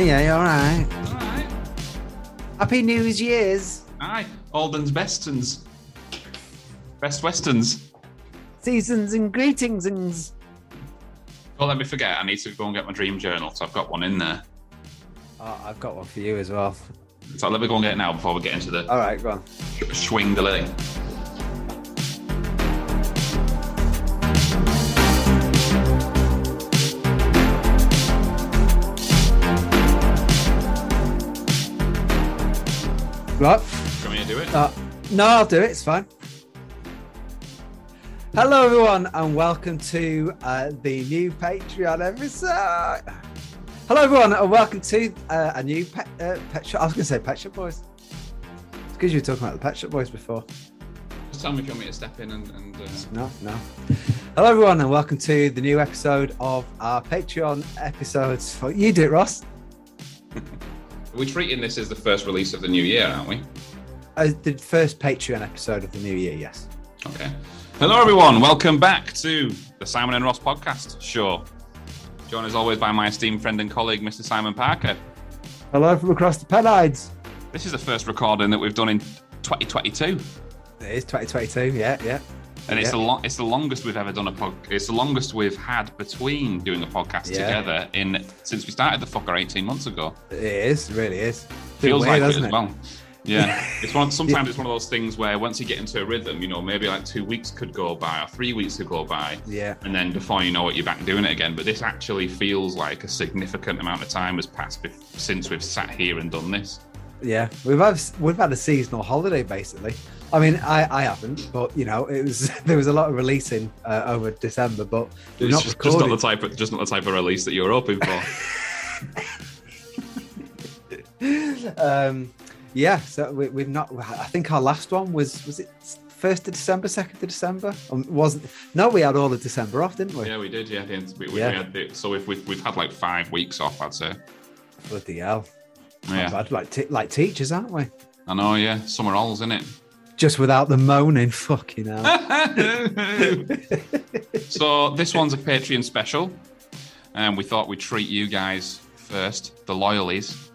Hiya, you all right? All right. Happy New Year's. Aye. Alden's Bestons. Best Westerns. Seasons and greetings and... Don't let me forget, I need to go and get my dream journal, so I've got one in there. Oh, I've got one for you as well. So let me go and get it now before we get into the All right, go on. swing the delay. What? Can we do it? Uh, no, I'll do it. It's fine. Hello, everyone, and welcome to uh, the new Patreon episode. Hello, everyone, and welcome to uh, a new pet, uh, pet shop. I was going to say Pet Shop Boys. It's because you were talking about the Pet Shop Boys before. Just tell me if you want me to step in and. and uh... No, no. Hello, everyone, and welcome to the new episode of our Patreon episodes. Oh, You do it, Ross. We're treating this as the first release of the new year, aren't we? Uh, the first Patreon episode of the new year, yes. Okay. Hello, everyone. Welcome back to the Simon and Ross podcast show. Joined as always by my esteemed friend and colleague, Mr. Simon Parker. Hello from across the Pennines. This is the first recording that we've done in 2022, It is 2022, yeah, yeah. And it's Yeah. the lo- it's the longest we've ever done a pod. It's the longest we've had between doing a podcast Yeah. together in since we started the fucker 18 months ago. It is, it really is. Feels weird, like it as well. Yeah, it's one. Sometimes it's one of those things where once you get into a rhythm, you know, maybe like two weeks could go by or three weeks could go by, Yeah, and then before you know it, you're back doing it again. But this actually feels like a significant amount of time has passed bef- since we've sat here and done this. yeah. We've had we've had a seasonal holiday basically. I mean, I, I haven't, but you know, it was there was a lot of releasing uh, over December, but It's not just, just not the type of just not the type of release that you're hoping for. um, yeah, so we, we've not. I think our last one was was it first of December, second of December? Um, wasn't no? We had all of December off, didn't we? yeah, we did. Yeah, we, we, Yeah. we had the, so we've, we've we've had like five weeks off. I'd say. Bloody hell! Yeah, bad. Like te- like teachers, aren't we? I know. Yeah, summer alls, isn't it? Just without the moaning, fucking hell. so this one's a Patreon special, and we thought we'd treat you guys first, the loyalies.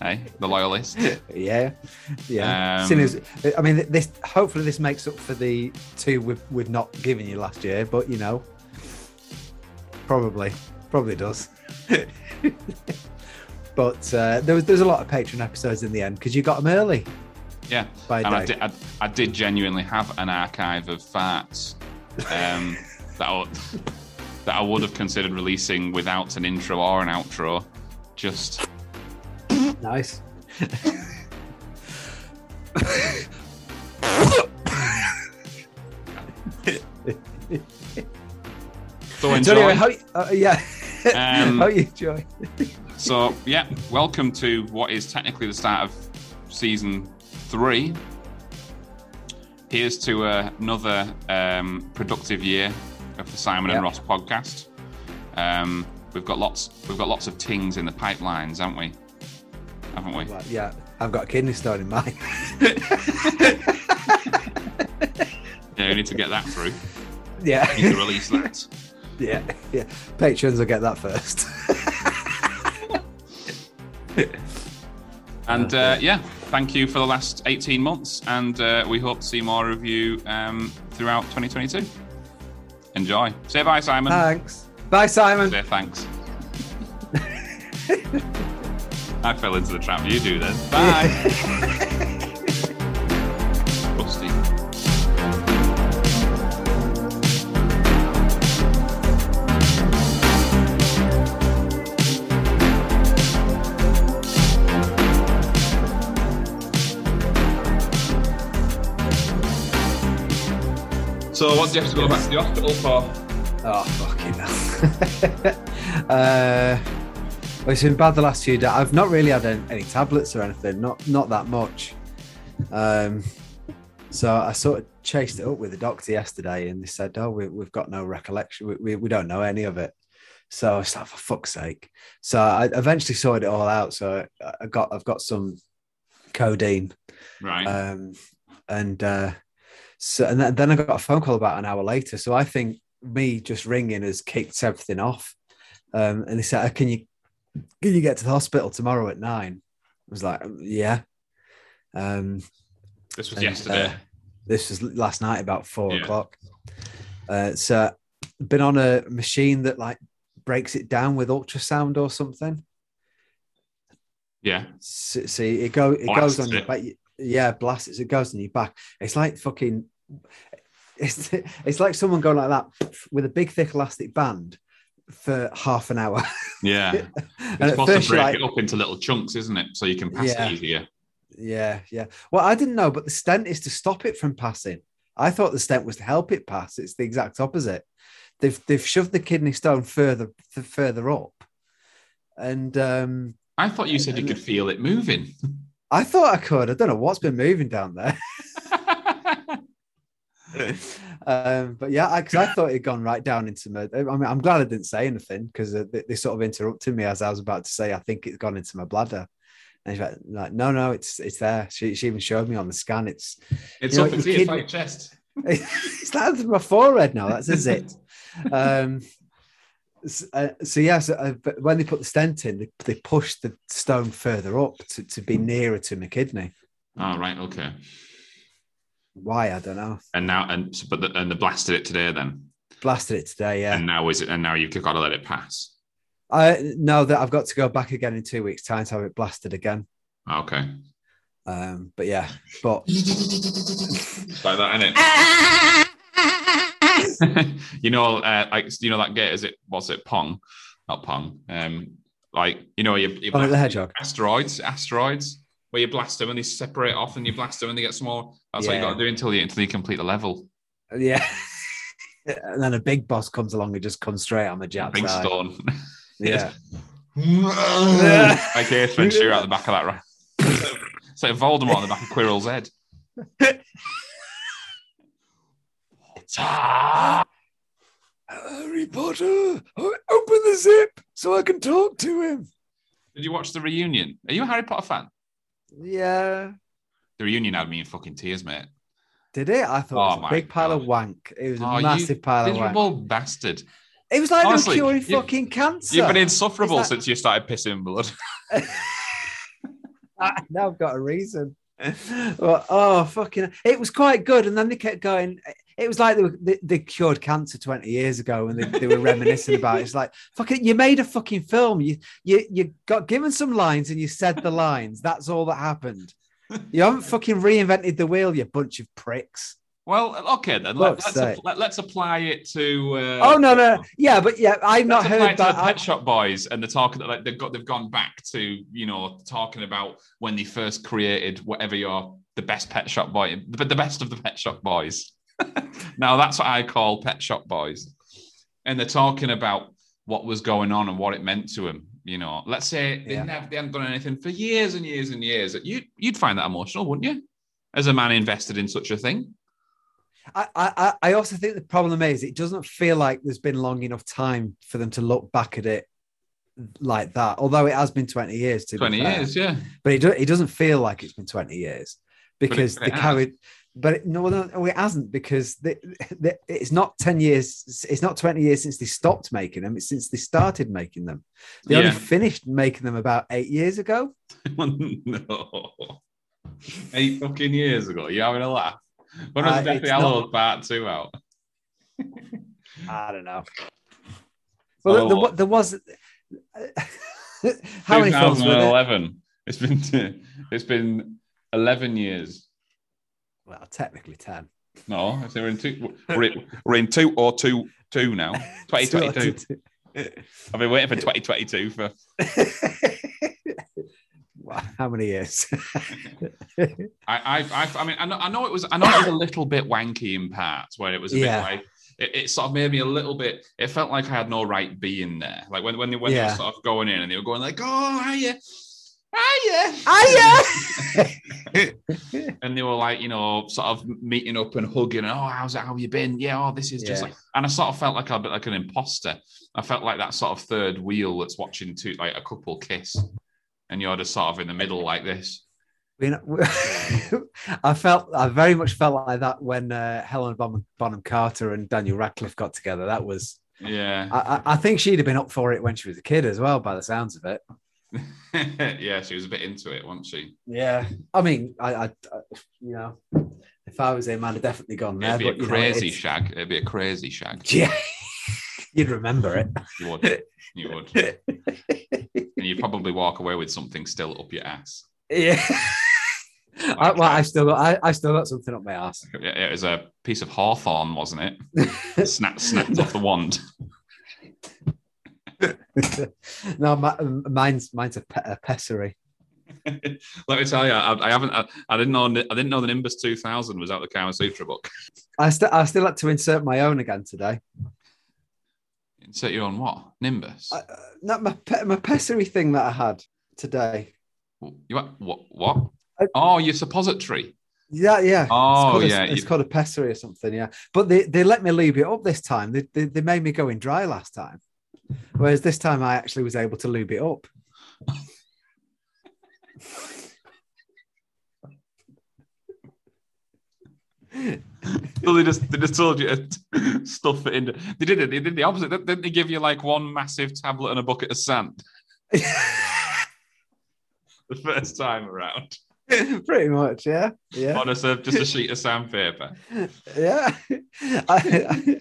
hey, the loyalists. Yeah, yeah. Um, as- I mean, this hopefully this makes up for the two we've, we've not given you last year, but you know, probably, probably does. but uh, there was there's a lot of Patreon episodes in the end because you got them early. Yeah, By and I did, I, I did genuinely have an archive of farts um, that, I, would- that I would have considered releasing without an intro or an outro. Just Nice. so So enjoy. anyway, how, uh, yeah, Um, how you enjoy? So, yeah, welcome to what is technically the start of season three. Here's to uh, another um, productive year of the Simon Yep. and Ross podcast. Um, we've got lots. We've got lots of tings in the pipelines, haven't we? Haven't we? Well, yeah, I've got a kidney stone in mine. Yeah, we need to get that through. yeah, We need to release that. yeah, yeah. Patrons will get that first. And uh, yeah, thank you for the last 18 months, and uh, we hope to see more of you um, throughout 2022. Enjoy. Say bye, Simon. Thanks. Bye, Simon. Say thanks. I fell into the trap. You do then. Bye. So, what do you have to go back to the hospital for? Oh, fucking hell. uh, well, it's been bad the last few days. I've not really had any, any tablets or anything, not not that much. Um, so I sort of chased it up with the doctor yesterday, and they said, "Oh, we, we've got no recollection. We, we, we don't know any of it." So I was like, "For fuck's sake!" So I eventually sorted it all out. So I I got I've got some codeine Right. um, and uh, so and then, then I got a phone call about an hour later. So I think me just ringing has kicked everything off. Um, and he said, "Uh, "Can you can you get to the hospital tomorrow at 9? I was like, "Yeah." Um, This was and, yesterday. uh, this was last night about four Yeah. o'clock. Uh, so been on a machine that like breaks it down with ultrasound or something. yeah. See, see it go it Blasts goes on your back. Yeah, blast it. It goes on your back. It's like fucking. It's it's like someone going like that with a big thick elastic band for half an hour. Yeah. and It's first to break like, it up into little chunks, isn't it? So you can pass Yeah. it easier. yeah, yeah. Well, I didn't know, but the stent is to stop it from passing. I thought the stent was to help it pass. It's the exact opposite. They've they've shoved the kidney stone further further up, and um, I thought you said you could feel it moving. I thought I could. I don't know what's been moving down there. um, but yeah, because I, thought it'd gone right down into my. I mean, I'm glad I didn't say anything because they, they sort of interrupted me as I was about to say, I think it's gone into my bladder. And she's like, like, no, no, it's it's there. She, she even showed me on the scan. It's it's You know, up it's your here, it's kid- like your chest. it's that's my forehead now. That's a zit. um, s- uh, so yeah, so, uh, but when they put the stent in, they, they pushed the stone further up to, to be nearer to my kidney. Oh, right. Okay. Why I don't know. And now, and but the, and they blasted it today then. Blasted it today. Yeah. And now is it? And now you've got to let it pass. I know that I've got to go back again in two weeks' time to have it blasted again. Okay. Um, but yeah, but like that, isn't it? you know, uh, like you know that game. Is it? What's it? Pong, not Pong. Um, like you know, you, you Sonic the Hedgehog. asteroids, asteroids, where you blast them and they separate off, and you blast them and they get smaller. That's what you got to do until you until you complete the level. yeah. and then a big boss comes along and just comes straight on the jet Big side. stone. Yeah. like Ace Ventura out the back of that. Right? It's like Voldemort on the back of Quirrell's head. Harry Potter, open the zip so I can talk to him. Did you watch the reunion? Are you a Harry Potter fan? Yeah. The reunion had me in fucking tears, mate. Did it? I thought Oh it was oh a big pile of wank. It was a Oh, massive pile of wank. Bastard. It was like Honestly, they were curing fucking cancer. You've been insufferable that- since you started pissing blood. Ah, now I've got a reason. Well, oh, fucking! It was quite good, and then they kept going. It was like they, were, they, they cured cancer twenty years ago, and they, they were reminiscing about it. It's like fucking. You made a fucking film. You you you got given some lines, and you said the lines. That's all that happened. You haven't fucking reinvented the wheel, you bunch of pricks. Well, okay then. Let, let's, sake. let, us apply it to. Uh, oh no, no, yeah, but yeah, I've not heard that. the Pet Shop Boys, and they're talking like they've got they've gone back to you know talking about when they first created whatever your the best Pet Shop Boy, but the best of the Pet Shop Boys. Now that's what I call Pet Shop Boys, and they're talking about what was going on and what it meant to them. You know, let's say they Yeah. never they hadn't done anything for years and years and years. You you'd find that emotional, wouldn't you? As a man invested in such a thing. I, I, I also think the problem is it doesn't feel like there's been long enough time for them to look back at it like that. Although it has been 20 years, to be 20 fair. years, yeah. but it, do, it doesn't feel like it's been 20 years because but they it has. carried. But it, no, no, it hasn't because they, they, it's not 10 years. It's not 20 years since they stopped making them. It's since they started making them. They Yeah. only finished making them about eight years ago. no. Eight fucking years ago. You having a laugh? When was Uh, Deathly Hallows Part 2 out? I don't know. Well, there, Oh. there, there was. How many films were there? 2011. It's been it's been 11 years. Well, technically 10. No, I think we're in two. We're in, we're in two or two two now. 2022. I've been waiting for 2022 for. How many years? I, I, I, I mean, I know, I know it was, I know it was a little bit wanky in parts where it was a Yeah. bit like it, it sort of made me a little bit. It felt like I had no right being there. Like when when they when they were sort of going in and they were going like, "Oh, hiya, hiya, Hiya! and they were like, you know, sort of meeting up and hugging. Oh, how's it? How you been? Yeah. Oh, this is just like, and I sort of felt like a bit like an imposter. I felt like that sort of third wheel that's watching two like a couple kiss, and you're just sort of in the middle like this. You I felt, I very much felt like that when uh, Helen Bonham, Bonham Carter and Daniel Radcliffe got together. That was Yeah. I, I, I think she'd have been up for it when she was a kid as well, by the sounds of it. yeah, she was a bit into it, wasn't she? Yeah, I mean, I, I, I you know, if I was him, I'd have definitely gone there. It'd be but, a know, crazy it's- shag. It'd be a crazy shag. Yeah, you'd remember it. You would. You would. and you'd probably walk away with something still up your ass. Yeah. I, well, I still got, I, I still got something up my ass. It was a piece of hawthorn, wasn't it? Snap, snapped off the wand. no, my, mine's mine's a, pe- a pessary. Let me tell you, I, I haven't. I, I didn't know. I didn't know the Nimbus 2000 was out the Kama Sutra book. I still I still had to insert my own again today. Insert your own what? Nimbus. Uh, not my pe- my pessary thing that I had today. you what? What? what? I- Oh, your suppository. Yeah, yeah. Oh, it's called yeah, A, it's you- called a pessary or something. Yeah, but they, they let me leave it up this time. They, they they made me go in dry last time, whereas this time I actually was able to lube it up. They just they just told you to stuff it in. They did it. They did the opposite. Didn't they give you like one massive tablet and a bucket of sand the first time around? Pretty much, yeah, yeah. On a just a sheet of sandpaper. yeah. I, I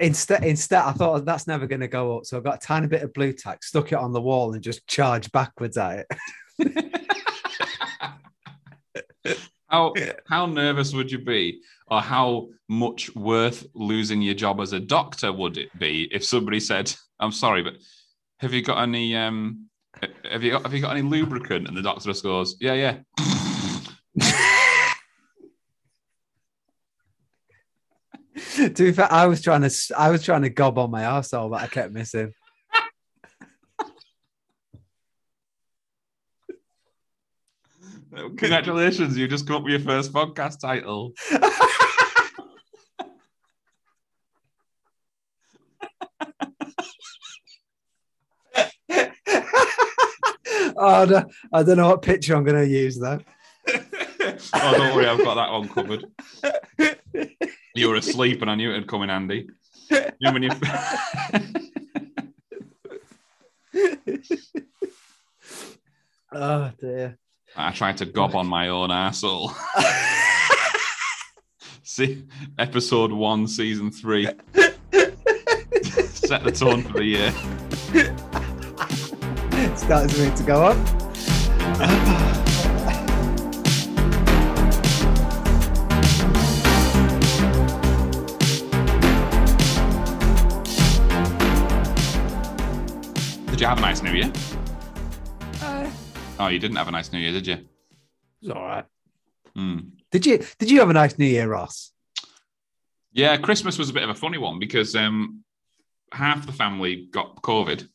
instead, instead, I thought that's never going to go up. So I got a tiny bit of blue tack, stuck it on the wall, and just charged backwards at it. How how nervous would you be, or how much worth losing your job as a doctor would it be if somebody said, "I'm sorry, but have you got any um have you got have you got any lubricant?" And the doctor just goes, "Yeah, yeah." to be fair, I was trying to, I was trying to gob on my arsehole, but I kept missing. Congratulations, you just come up with your first podcast title. oh, no, I don't know what picture I'm going to use though. oh, don't worry, I've got that one covered. You were asleep, and I knew it'd come in handy. You know when you Oh dear. I tried to gob on my own asshole. See, episode one, season three. Set the tone for the year. Starting me to go on. Did you have a nice New Year? Uh, Oh, you didn't have a nice New Year, did you? it's all right. Hmm. Did you? Did you have a nice New Year, Ross? Yeah, Christmas was a bit of a funny one because um, half the family got COVID.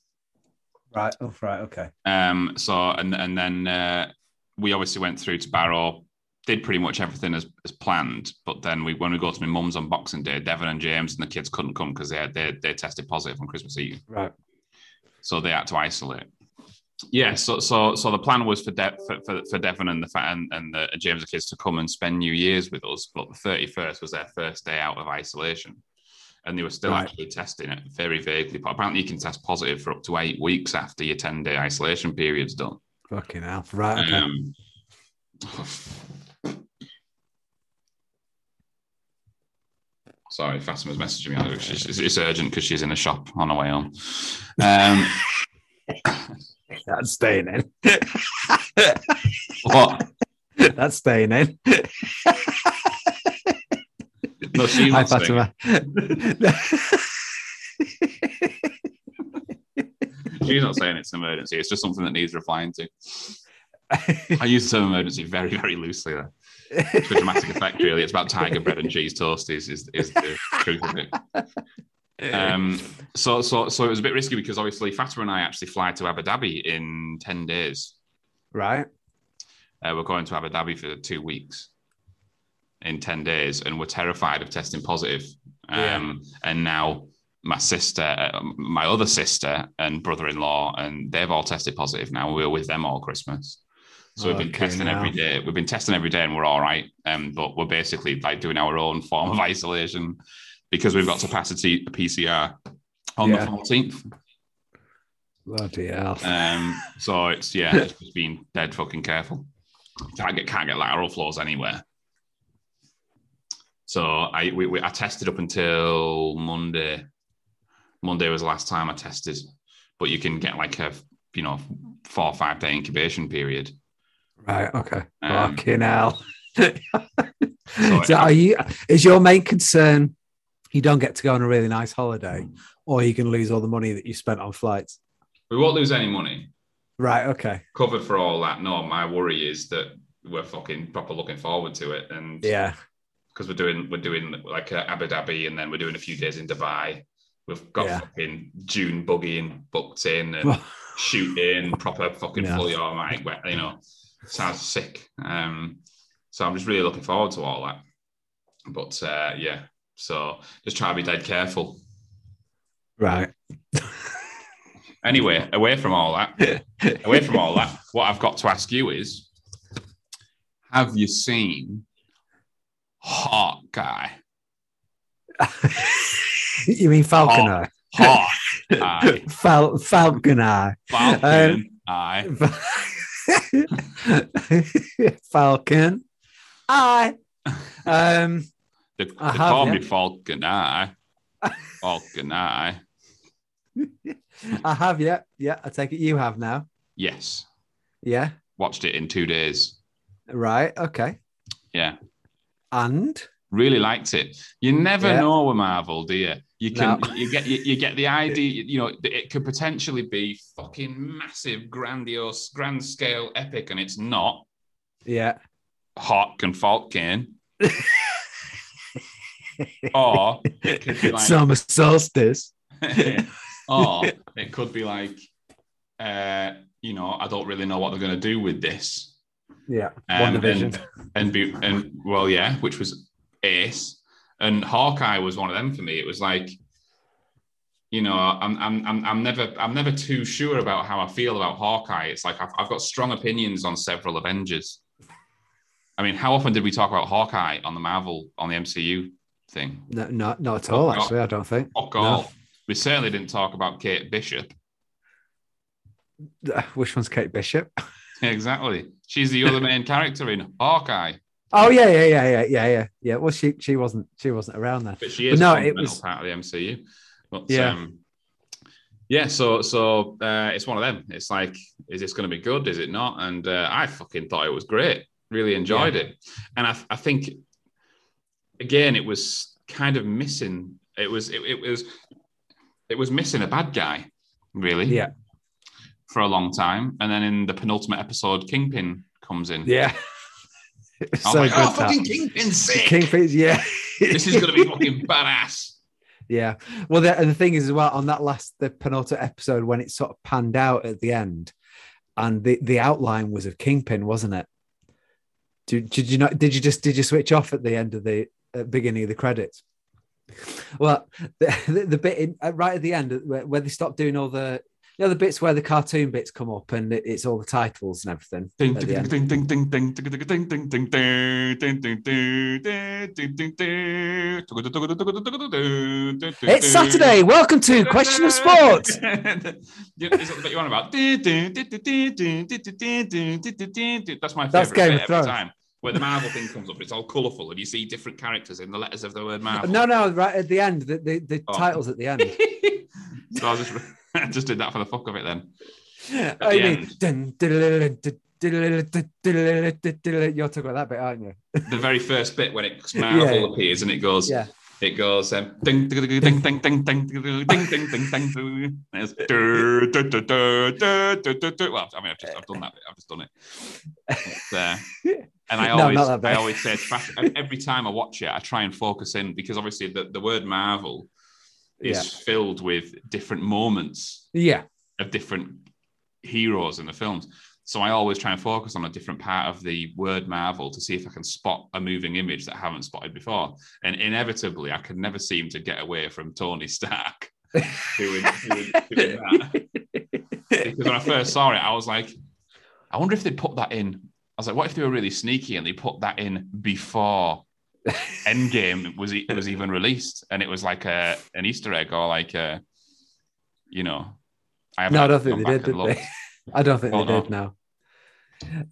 Right. Oh, right. Okay. Um, so and and then uh, we obviously went through to Barrow, did pretty much everything as, as planned. But then we when we go to my mum's on Boxing Day, Devon and James and the kids couldn't come because they had they, they tested positive on Christmas Eve, Right. So they had to isolate. Yeah, so so so the plan was for De- for, for, for Devon and the and, and the James the kids to come and spend New Year's with us, but the thirty first was their first day out of isolation, and they were still Right. actually testing it very vaguely. But apparently, you can test positive for up to eight weeks after your ten day isolation period's done. Fucking hell. Right. Um, sorry, Fatima's messaging me. It's, it's, it's urgent because she's in a shop on her way home. Um, That's staying in. what? That's staying in. No, she's Hi, Fatima. She's not saying it's an emergency. It's just something that needs replying to. I use the term emergency very, very loosely there. It's for dramatic effect, really. It's about tiger bread and cheese toast is, is, the truth of it. Um, so, so, so it was a bit risky because obviously Fatima and I actually fly to Abu Dhabi in 10 days. right. Uh, we're going to Abu Dhabi for two weeks in 10 days, and we're terrified of testing positive. Um, And now my sister, uh, my other sister, and brother in law, and they've all tested positive now. We were with them all Christmas. So we've been Okay, testing now. every day. We've been testing every day and we're all right. Um, but we're basically like doing our own form of isolation because we've got to pass a T- a PCR on Yeah. the 14th. Bloody hell. Um, so it's yeah, it's just being dead fucking careful. Can't get can't get lateral flows anywhere. So I we, we I tested up until Monday. Monday was the last time I tested, but you can get like a you know four or five day incubation period. Right. Okay. Um, Fucking hell. So are you? Is your main concern you don't get to go on a really nice holiday, or you can lose all the money that you spent on flights? we won't lose any money. Right. Okay. Covered for all that. No, my worry is that we're fucking proper looking forward to it, and Yeah. because we're doing we're doing like Abu Dhabi, and then we're doing a few days in Dubai. We've got Yeah. fucking dune buggying booked in and shooting proper fucking Yeah. fully You know, sounds sick. Um, so I'm just really looking forward to all that. But uh, yeah, so just try to be dead careful. right. Anyway, away from all that, away from all that, what I've got to ask you is: Have you seen Hawkeye? you mean Falcon Eye? Hawkeye, Fal- Falcon Eye. Falcon Eye. Falcon Eye. Um, They, I they have, call yeah. me Falcon Eye. Falcon Eye. I have, yeah. Yeah. I take it you have now. Yes, Yeah. watched it in two days. Right. Okay. Yeah, And really liked it. You never Yeah. know with Marvel, do you? You can No. you get you, you get the idea. You know, it could potentially be fucking massive, grandiose, grand scale, epic, and it's not. yeah. Hawk and Falcon. or it could be like Summer solstice. or it could be like uh you know i don't really know what they're going to do with this Yeah. Um, and, and be and well yeah which was ace and hawkeye was one of them for me it was like you know i'm i'm i'm, I'm never i'm never too sure about how i feel about hawkeye it's like I've, I've got strong opinions on several avengers i mean how often did we talk about hawkeye on the marvel on the mcu thing No, no, not at oh, all, Oh, God. actually. I don't think. fuck No. all we certainly didn't talk about kate bishop Which one's Kate Bishop? Exactly. She's the other main character in Hawkeye, Oh yeah, yeah, yeah, yeah, yeah, yeah. Yeah. Well, she she wasn't she wasn't around then. but she But is no, it was- part of the MCU. But, Yeah. Um, yeah. So so uh, it's one of them. It's like, is this going to be good? Is it not? And uh, I fucking thought it was great. Really enjoyed it. And I, I think again, it was kind of missing. It was it, it was it was missing a bad guy, really. Yeah. For a long time, and then in the penultimate episode, Kingpin comes in. Yeah. It's I was so like, good. oh, fucking Kingpin's sick. Kingfish, yeah. this is going to be fucking badass. Yeah. Well, the, and the thing is as well on that last the penultimate episode when it sort of panned out at the end, and the the outline was of Kingpin, wasn't it? Did, did you not? Did you just did you switch off at the end of the uh, beginning of the credits? Well, the, the, the bit in, uh, right at the end where, where they stopped doing all the you know the bits where the cartoon bits come up and it, it's all the titles and everything. It's Saturday. Welcome to Question of Sport. Is that what you're on about? That's my favorite That's Game time where the Marvel thing comes up. It's all colourful, and you see different characters in the letters of the word Marvel. No, no, right at the end, the, the, the oh. titles at the end. so I was just I just did that for the fuck of it then. I the mean, dun, you're talking about that bit, aren't you? The very first bit when it Marvel Yeah. appears and it goes, Yeah. it goes um, ding ding ding ding ding ding ding ding ding ding ding. Well, I mean, I've just I've done that bit. I've just done it. It's, uh, and I always bit. I always say every time I watch it, I try and focus in because obviously the, the word Marvel is Yeah. filled with different moments Yeah. of different heroes in the films. So I always try and focus on a different part of the word Marvel to see if I can spot a moving image that I haven't spotted before. And inevitably, I could never seem to get away from Tony Stark doing, doing, doing that. Because when I first saw it, I was like, I wonder if they put that in. I was like, what if they were really sneaky and they put that in before Endgame was was even released, and it was like a an Easter egg or like a, you know, I haven't No, I don't think they did. Did they? I don't think Oh, they no. did. No.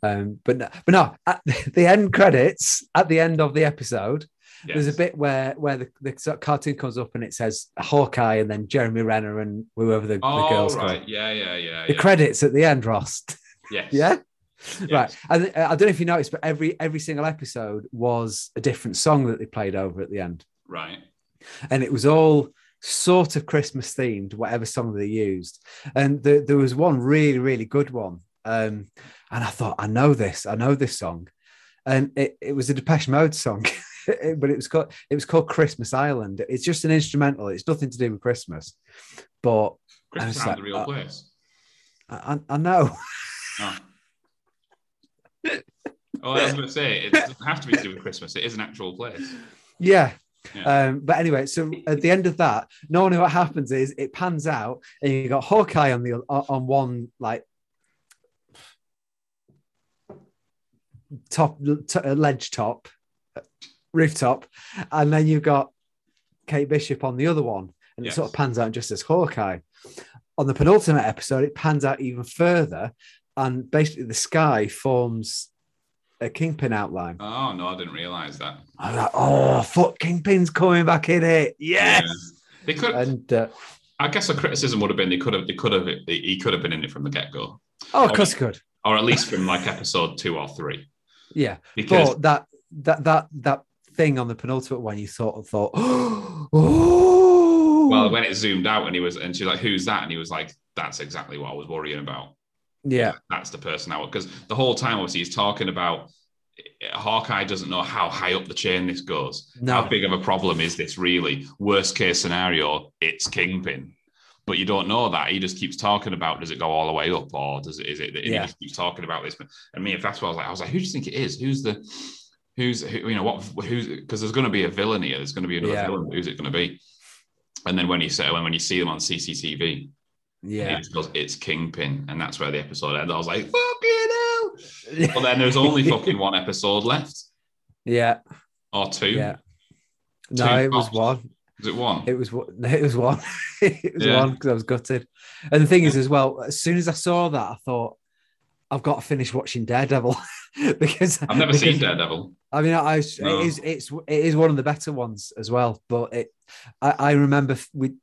Um, but no, but no. At the end credits, at the end of the episode, there's a bit where where the, the cartoon comes up and it says Hawkeye and then Jeremy Renner and whoever the, the Oh girls right, called. yeah, yeah, yeah, The yeah. credits at the end, Ross. yes. yeah. yes. Right. And I don't know if you noticed, but every every single episode was a different song that they played over at the end. Right. and it was all sort of Christmas themed, whatever song they used. And the, there was one really, really good one. Um, and I thought, I know this, I know this song. And it, it was a Depeche Mode song, but it was called it was called Christmas Island. It's just an instrumental. It's nothing to do with Christmas, but Christmas it's Island's like, a real uh, place. I, I- I know. Oh. oh, I was going to say it doesn't have to be to do with Christmas. It is an actual place. Yeah. Yeah. Um, but anyway, so at the end of that, normally what happens is it pans out and you got Hawkeye on the on one like top t- uh, ledge top uh, rooftop, and then you've got Kate Bishop on the other one, and it sort of pans out just as Hawkeye. On the penultimate episode, it pans out even further, and basically the sky forms a kingpin outline. Oh no, I didn't realise that. I was like, oh, fuck, Kingpin's coming back in it. Yes. Yeah. They could. And uh, I guess the criticism would have been they could have. They could have. He could have been in it from the get go, oh, of course, could. or at least from like episode two or three. Yeah. Because But that that that that thing on the penultimate one, you sort of thought, oh, well, when it zoomed out and he was, and she's like, "Who's that?" and he was like, "That's exactly what I was worrying about." Yeah, that's the person out because the whole time obviously he's talking about Hawkeye doesn't know how high up the chain this goes. No. How big of a problem is this really? Worst case scenario, it's Kingpin. But you don't know that. He just keeps talking about does it go all the way up or does it is it Yeah. he just keeps talking about this. And me, if that's what I was like, I was like, who do you think it is? Who's the who's who, you know what who's because there's going to be a villain here. There's going to be another Yeah. villain. Who's it going to be? And then when you say when when you see them on CCTV, yeah, it goes, it's Kingpin, and that's where the episode ended. I was like, fucking hell. But then there's only fucking one episode left, yeah, or two. yeah. No, Two it was one. Is it one? It was one. It was one. it was Yeah. one because I was gutted. And the thing is, as well, as soon as I saw that, I thought, I've got to finish watching Daredevil because I've never because- seen Daredevil. I mean, I No. it is it's it is one of the better ones as well. But it, I, I remember we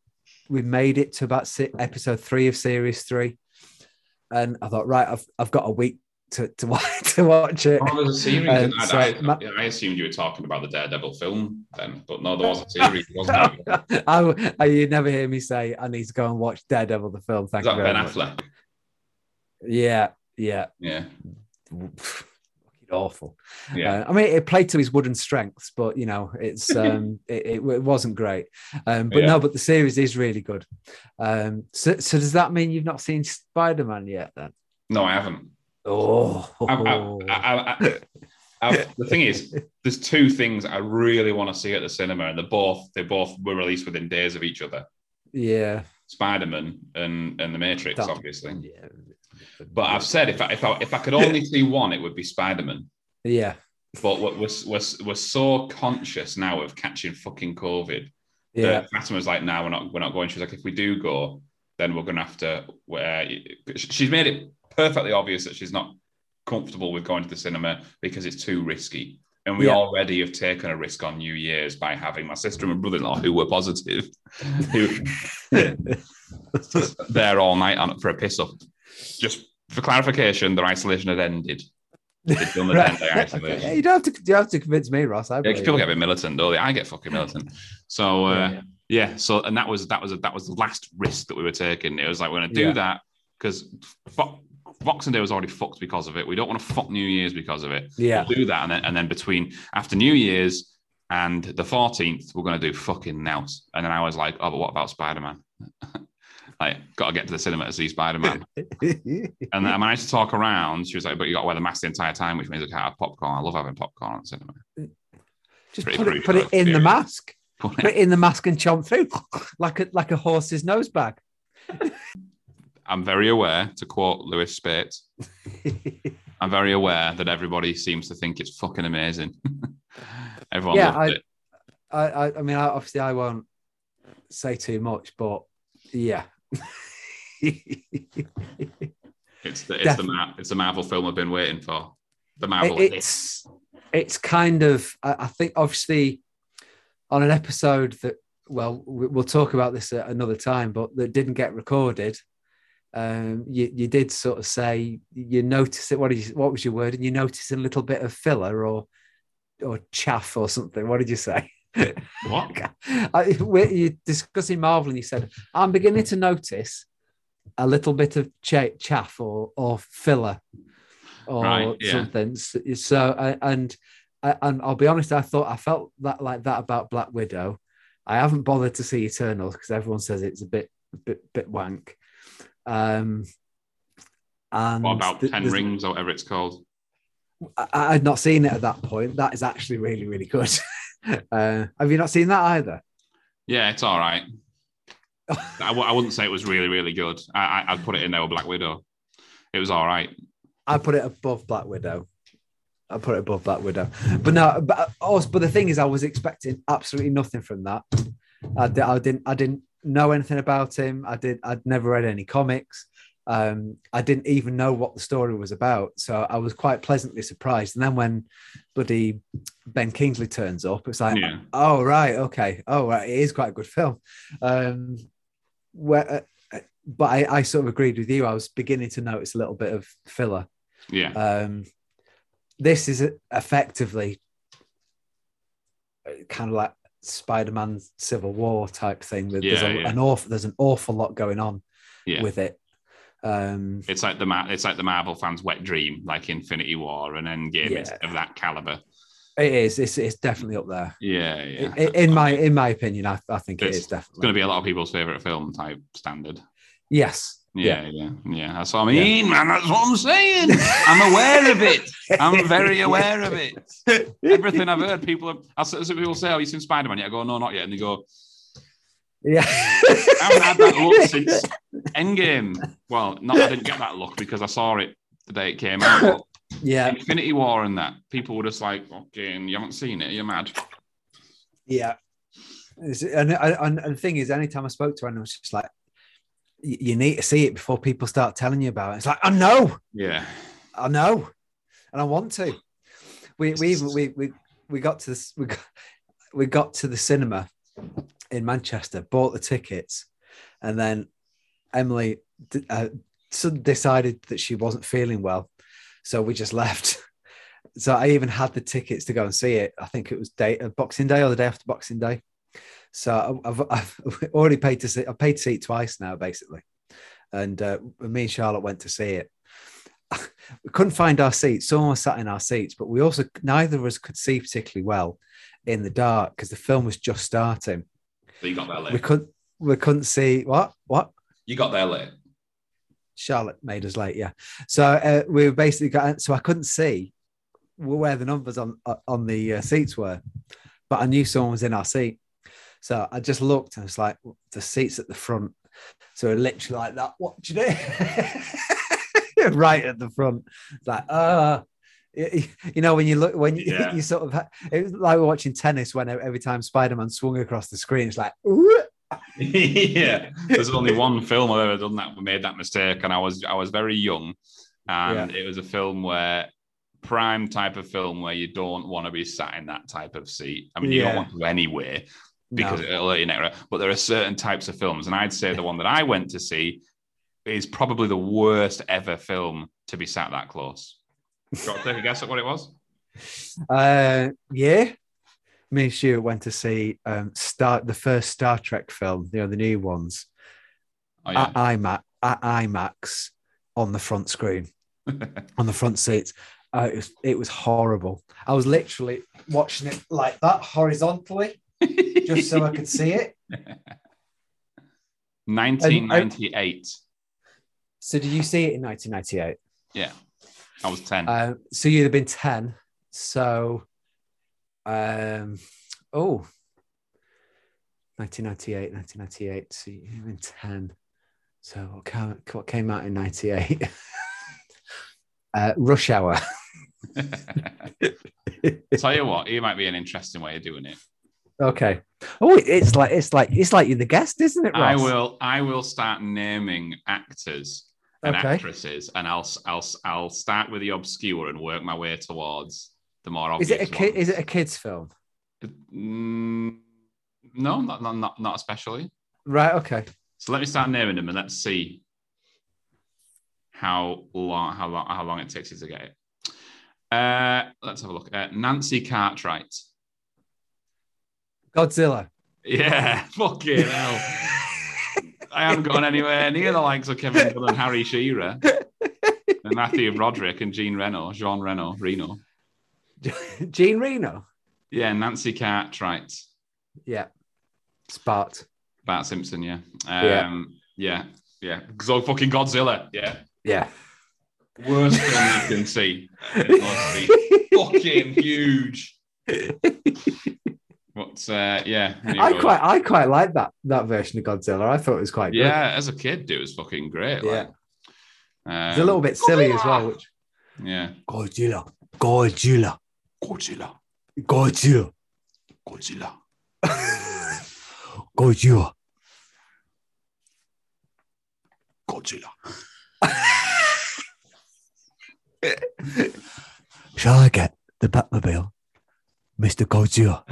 we made it to about si- episode three of series three, and I thought, right, I've I've got a week to to, to watch it. Oh, there's a series. Um, I, so I, ma- I assumed you were talking about the Daredevil film then, but no, there was a series, wasn't there? Is I, I you never hear me say I need to go and watch Daredevil the film. Thank you that very Ben much. Affleck? Yeah, yeah, Yeah, awful. yeah. Uh, I mean, it played to his wooden strengths, but you know, it's um, it, it, it wasn't great. Um, but Yeah. no, but the series is really good. Um, so, so does that mean you've not seen Spider Man yet? Then? No, I haven't. Oh, I, I, I, the thing is, there's two things I really want to see at the cinema, and they both they both were released within days of each other. yeah, Spider Man and and The Matrix, That- obviously. yeah, But I've said if I, if I if I could only see one, it would be Spider Man. yeah, But we're, we're, we're, we're so conscious now of catching fucking COVID yeah, that Fatima's like, "No, we're not we're not going." She's like, "If we do go, then we're going to have to." Uh, she's made it perfectly obvious that she's not comfortable with going to the cinema because it's too risky. And we Yeah. already have taken a risk on New Year's by having my sister and my brother-in-law who were positive, who there all night on for a piss up. Just for clarification, their isolation had ended. They'd done the Right. 10 day isolation. you don't have to. You have to convince me, Ross. I Yeah, 'cause believe people you. get a bit militant, don't they? I get fucking militant. So uh, Yeah. yeah, so and that was that was that was the last risk that we were taking. It was like we're gonna do Yeah. that because Boxing Day was already fucked because of it. We don't want to fuck New Year's because of it. Yeah. We'll do that, and then and then between after New Year's and the fourteenth, we're gonna do fucking Nels. And then I was like, oh, but what about Spider Man? like, got to get to the cinema to see Spider Man. And I managed to talk around. She was like, but you got to wear the mask the entire time, which means I can't have popcorn. I love having popcorn at the cinema. Just put it, put it in the mask. Put it in the mask and chomp through like a like a horse's nose bag. I'm very aware, to quote Lewis Spates, I'm very aware that everybody seems to think it's fucking amazing. Everyone Yeah, loved I- it. I, I, I mean, I, obviously, I won't say too much, but yeah. It's the it's the. Mar- it's the Marvel film I've been waiting for. The Marvel. It- it's it's kind of I, I think obviously on an episode that well we- we'll talk about this at another time but that didn't get recorded um you, you did sort of say you noticed it what did you what was your word and you noticed a little bit of filler or or chaff or something what did you say what? I, you're discussing Marvel, and you said, "I'm beginning to notice a little bit of cha- chaff or or filler or Right, yeah. something." So, I- and I- and I'll be honest, I thought I felt that like that about Black Widow. I haven't bothered to see Eternals because everyone says it's a bit bit bit wank. Um, and What about th- Ten Rings or whatever it's called? I, I had not seen it at that point. That is actually really really good. uh, have you not seen that either? Yeah, it's all right. I w- I wouldn't say it was really really good. I, I I'd put it in there with Black Widow. It was all right. I put it above Black Widow. I put it above Black Widow. But no, but also, but the thing is, I was expecting absolutely nothing from that. I, I didn't. I didn't know anything about him. I did. I'd never read any comics. Um, I didn't even know what the story was about. So I was quite pleasantly surprised. And then when bloody Ben Kingsley turns up, it's like, Yeah. oh right, okay, oh right, it is quite a good film. Um, where, uh, but I, I sort of agreed with you. I was beginning to notice a little bit of filler. Yeah. Um, this is effectively kind of like Spider-Man Civil War type thing. There's, Yeah, a, yeah. an awful, there's an awful lot going on with it. Um, It's like the it's like the Marvel fans' wet dream, like Infinity War and Endgame. It's Yeah. of that caliber. it is. It's, it's definitely up there. Yeah, yeah. In my in my opinion, I, I think it It's- definitely. It's going to be a lot of people's favorite film type standard. yes. Yeah, yeah, yeah. That's what I mean, man. That's what I'm saying. I'm aware of it. I'm very aware of it. Everything I've heard, people have. I people say, "Oh, you seen Spider Man yet?" I go, "No, not yet." And they go, Yeah. "I haven't had that look since Endgame." Well, not I didn't get that look because I saw it the day it came out. Yeah. Infinity War and that people were just like, "Okay, and you haven't seen it? You're mad." Yeah. And, and, and the thing is, anytime I spoke to anyone, it was just like, you you need to see it before people start telling you about it. It's like, I know. Yeah, I know, and I want to. We we even we we we got to this we got, we got to the cinema in Manchester, bought the tickets, and then Emily uh, decided that she wasn't feeling well, so we just left. So I even had the tickets to go and see it. I think it was day uh, Boxing Day or the day after Boxing Day. So I've, I've already paid to see. I've paid to see it twice now, basically. And uh, me and Charlotte went to see it we couldn't find our seats. Someone was sat in our seats, but we also neither of us could see particularly well in the dark because the film was just starting. So you got there We couldn't we couldn't see what what You got there late. Charlotte made us late. Yeah, so uh, we were basically got so I couldn't see where the numbers on on the uh, seats were, but I knew someone was in our seat. So I just looked and it's like the seats at the front. So we're literally like that. What do you do? right at the front. It's like, uh you know, when you look, when you, Yeah. you sort of, it was like watching tennis when every time Spider Man swung across the screen, it's like, ooh, yeah, there's only one film I've ever done that made that mistake, and I was I was very young, and it was a film where prime type of film where you don't want to be sat in that type of seat. I mean, you Yeah. don't want to anyway because no. it'll let you know. But there are certain types of films, and I'd say the one that I went to see is probably the worst ever film to be sat that close. Want to take a guess at what it was? Uh, yeah. Me and Stuart went to see um, Star the first Star Trek film, you know, the new ones, Oh yeah, at IMAX, at IMAX on the front screen, on the front seats. Uh, it was it was horrible. I was literally watching it like that horizontally, just so I could see it. 1998. So, did you see it in 1998? Yeah, I was 10. Uh, so you'd have been 10. So, um, oh, 1998, 1998. So you've been 10. So what came, what came out in 98? Uh, rush hour. Tell you what, it might be an interesting way of doing it. Okay. Oh, it's like it's like it's like you're the guest, isn't it? Ross? I will. I will start naming actors and Okay. actresses, and I'll I'll I'll start with the obscure and work my way towards the more Is it a kid? Is it a kids' film? Mm, no, not, not not not especially. Right. Okay. So let me start naming them, and let's see how long how long how long it takes you to get it. Uh, let's have a look. Uh, Nancy Cartwright. Godzilla. Yeah, fucking hell. I haven't gone anywhere near the likes of Kevin and Harry Shearer and Matthew Broderick and Jean Reno, Jean Reno, Reno. Gene Reno. Yeah, Nancy Cartwright, Yeah. Spot. Bart Simpson. Yeah, Yeah. um, yeah, yeah. So fucking Godzilla. Yeah, Yeah. worst thing you can see. It must be fucking huge. But uh, yeah, I anyway. quite I quite like that that version of Godzilla. I thought it was quite good. yeah. As a kid, it was fucking great. Like, It's a little um, bit silly as well. Which Yeah. Godzilla. Godzilla. Godzilla. Godzilla. Godzilla. Godzilla. Godzilla. Shall I get the Batmobile, Mr. Godzilla?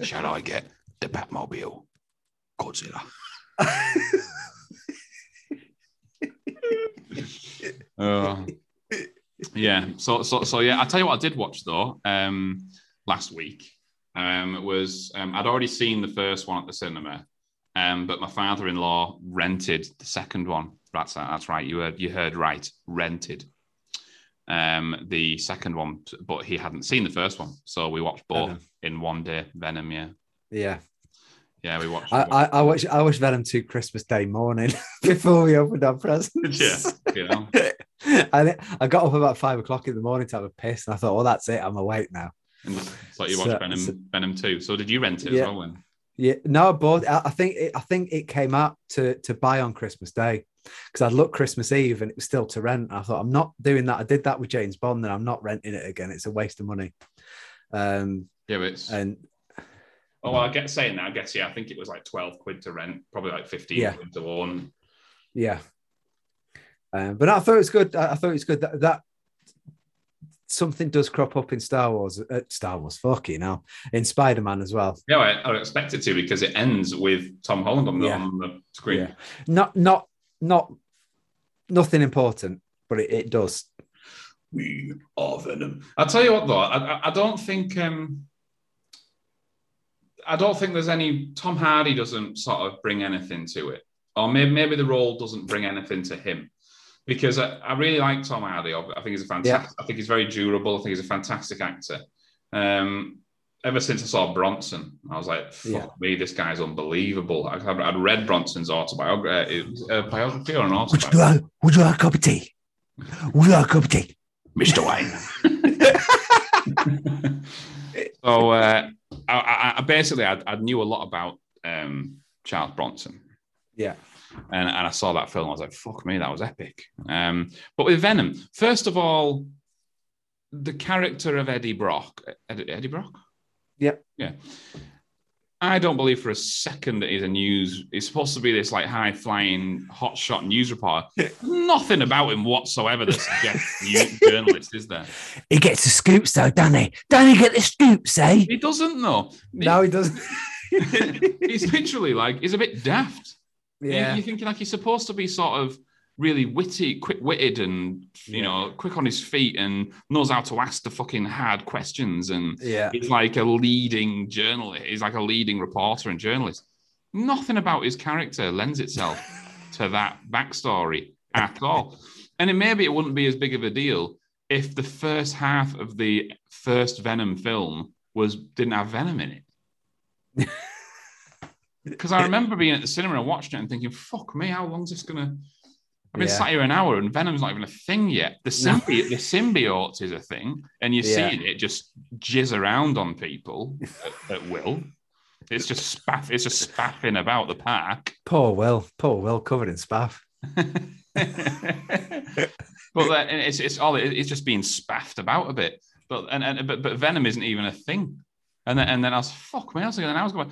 Shall I get the Batmobile? Godzilla. Uh, yeah. So so so yeah. I tell you what, I did watch though. Um, last week. Um, it was um, I'd already seen the first one at the cinema. Um, but my father-in-law rented the second one. That's that's right. You heard you heard right. Rented. Um, the second one, but he hadn't seen the first one, so we watched both Venom. in one day. Venom, yeah, Yeah. yeah, we watched. I, I, I watched I watched Venom 2 Christmas Day morning before we opened our presents. yeah, you know. and I got up about five o'clock in the morning to have a piss, and I thought, "Oh, that's it. I'm awake now." And so you watched So- Venom, so- Venom two. So did you rent it Yeah. as well? When Yeah, no, I bought. I I think it, I think it came out to to buy on Christmas Day because I'd looked Christmas Eve and it was still to rent. I thought I'm not doing that. I did that with James Bond, and I'm not renting it again. It's a waste of money. Um, yeah, it's and oh, well, I get saying that. I guess yeah, I think it was like twelve quid to rent, probably like fifteen Yeah. quid to own. yeah, um, but I thought it was good. I, I thought it was good that, that something does crop up in Star Wars. Uh, Star Wars, fuck you know, in Spider Man as well. Yeah, I, I expect it to because it ends with Tom Holland on the, Yeah. on the screen. Yeah. Not not not nothing important, but it, it does. We are Venom. I'll tell you what though, I, I- I don't think um I don't think there's any Tom Hardy doesn't sort of bring anything to it. Or maybe maybe the role doesn't bring anything to him. Because I, I really like Tom Hardy. I think he's a fantastic Yeah. I think he's very durable. I think he's a fantastic actor. Um ever since I saw Bronson, I was like, fuck Yeah. me, this guy's unbelievable. I, I'd, I'd read Bronson's autobiography, uh, biography or an Would you autobiography. like Would you like a cup of tea? Would you like a cup of tea? Mr. Wayne. so uh, I, I, I basically I, I knew a lot about um, Charles Bronson, Yeah. and, and I saw that film. I was like, "Fuck me, that was epic." Um, but with Venom, first of all, the character of Eddie Brock, Eddie, Eddie Brock, Yep. yeah. I don't believe for a second that he's a news. He's supposed to be this like high flying, hotshot news reporter. Nothing about him whatsoever that suggests news journalist, is there? He gets the scoops though, doesn't he? Don't he get the scoops, eh? He doesn't though. No, he doesn't. he's literally like he's a bit daft. yeah. You're thinking like he's supposed to be sort of really witty, quick-witted, and you know, quick on his feet, and knows how to ask the fucking hard questions. And Yeah. he's like a leading journalist. He's like a leading reporter and journalist. Nothing about his character lends itself to that backstory at all. And it, maybe it wouldn't be as big of a deal if the first half of the first Venom film was didn't have Venom in it. Because I remember being at the cinema and watching it and thinking, "Fuck me, how long's this gonna?" I've been Yeah. sat here an hour and Venom's not even a thing yet. The symbiote, the symbiote is a thing, and you're Yeah. seeing it just jizz around on people at, at will. It's just spaff. It's just spaffing about the park. Poor Will. Poor Will covered in spaff. but uh, then it's it's all it's just being spaffed about a bit. But and, and but but Venom isn't even a thing. And then and then I was fuck me, I was going, I was going.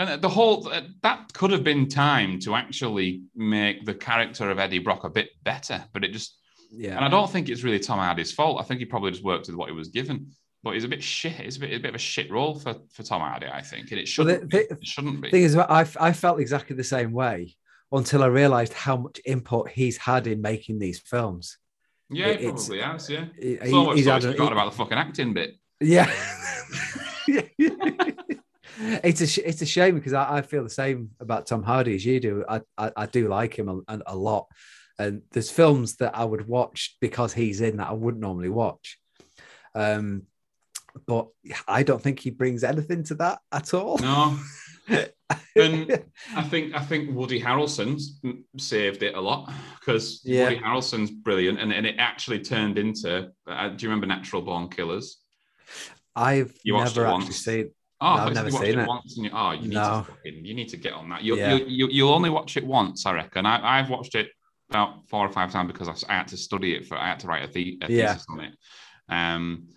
And the whole that could have been time to actually make the character of Eddie Brock a bit better, but it just Yeah. and I don't think it's really Tom Hardy's fault. I think he probably just worked with what he was given. But he's a bit shit. It's a bit, a bit of a shit role for, for Tom Hardy, I think, and it shouldn't. be. the- It shouldn't be. thing is, I, I felt exactly the same way until I realized how much input he's had in making these films. yeah, it- he probably has. Yeah. He- So much he's so had forgotten about the fucking acting bit. Yeah. it's a sh- it's a shame because I, I feel the same about Tom Hardy as you do. I I, I do like him a, a, lot, and there's films that I would watch because he's in that I wouldn't normally watch. Um, but I don't think he brings anything to that at all. No. and I think I think Woody Harrelson's saved it a lot because Yeah. Woody Harrelson's brilliant, and, and it actually turned into. Uh, do you remember Natural Born Killers? I've You never actually seen. Oh, No, I've never you seen it, it. once. And you, oh, you need No. to fucking, you need to get on that. You'll, Yeah. you, you, you'll only watch it once, I reckon. I, I've watched it about four or five times because I, I had to study it for. I had to write a, the, a Yeah. thesis on it, um,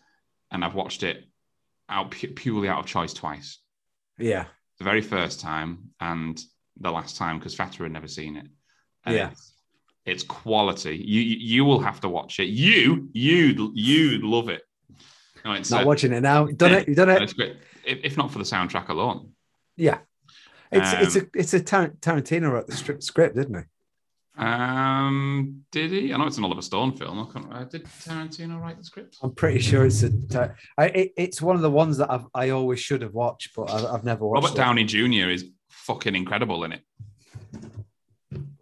and I've watched it out purely out of choice twice. Yeah, The very first time and the last time because Fata had never seen it. And Yeah. It's, it's quality. You you you will have to watch it. You you you'd love it. No, it's not watching it now. You've done it. You've done it. it's great. If, if not for the soundtrack alone. Yeah. It's it's a Um, it's a Tar- Tarantino wrote the stri- script, didn't he? Um, did he? I know it's an Oliver Stone film. I can't, uh, did Tarantino write the script? I'm pretty sure it's a. Tar- I, it, it's one of the ones that I've, I always should have watched, but I've, I've never watched. Robert Downey Jr. is fucking incredible in it.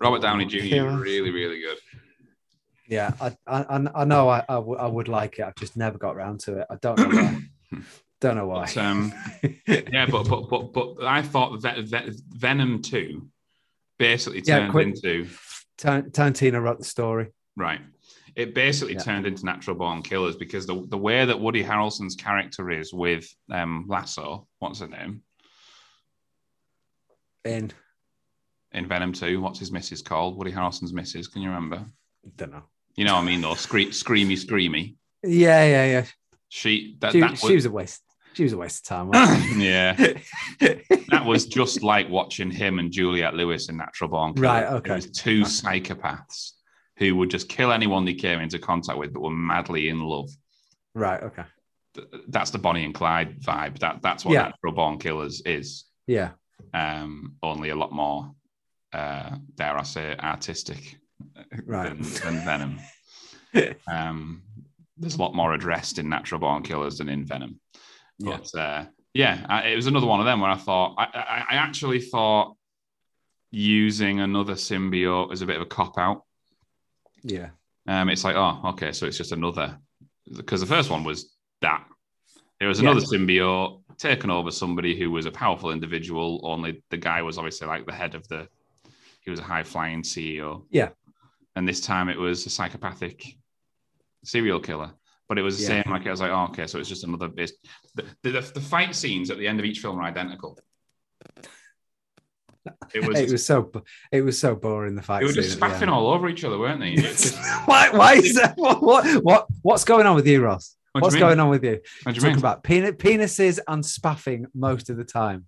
Robert Downey Jr. Yeah. really, really good. Yeah, I I, know I know I, I, w- I would like it. I've just never got around to it. I don't know why. don't know why. But, um, yeah, but but but but I thought Ve- Venom Two basically Yeah, turned quick- into Tar- Tarantino wrote the story. right. It basically Yeah. turned into Natural Born Killers because the the way that Woody Harrelson's character is with um, Lasso, what's her name In in Venom Two? What's his missus called? Woody Harrelson's missus. Can you remember? I don't know. You know what I mean? Though Scree- screamy, screamy. Yeah, yeah, yeah. She that, She, that she was a waste. She was a waste of time. wasn't yeah. That was just like watching him and Juliette Lewis in Natural Born Killers. Right, okay. It was two psychopaths who would just kill anyone they came into contact with, but were madly in love. right. Okay. That's the Bonnie and Clyde vibe. That that's what Yeah. Natural Born Killers is. Yeah. Um, only a lot more, uh, dare I say, artistic Right. than, than Venom. um, there's a lot more addressed in Natural Born Killers than in Venom. Yeah. Uh, yeah, I, it was another one of them where I thought I, I, I actually thought using another symbiote as a bit of a cop out. Yeah. Um, it's like, oh, okay, so it's just another because the first one was that it was Yeah. another symbiote taken over somebody who was a powerful individual. Only the guy was obviously like the head of the. He was a high flying CEO. Yeah. And this time it was a psychopathic serial killer. But it was the Yeah. same. Like I was like, oh, okay, so it's just another. It's, the, the the fight scenes at the end of each film are identical. It was. It was so it was so boring. The fight. they were just spaffing all over each other, weren't they? Why? Why is that? What, what? What? What's going on with you, Ross? What do you What's going on with you? What you Talking mean? about penis, penises and spaffing most of the time.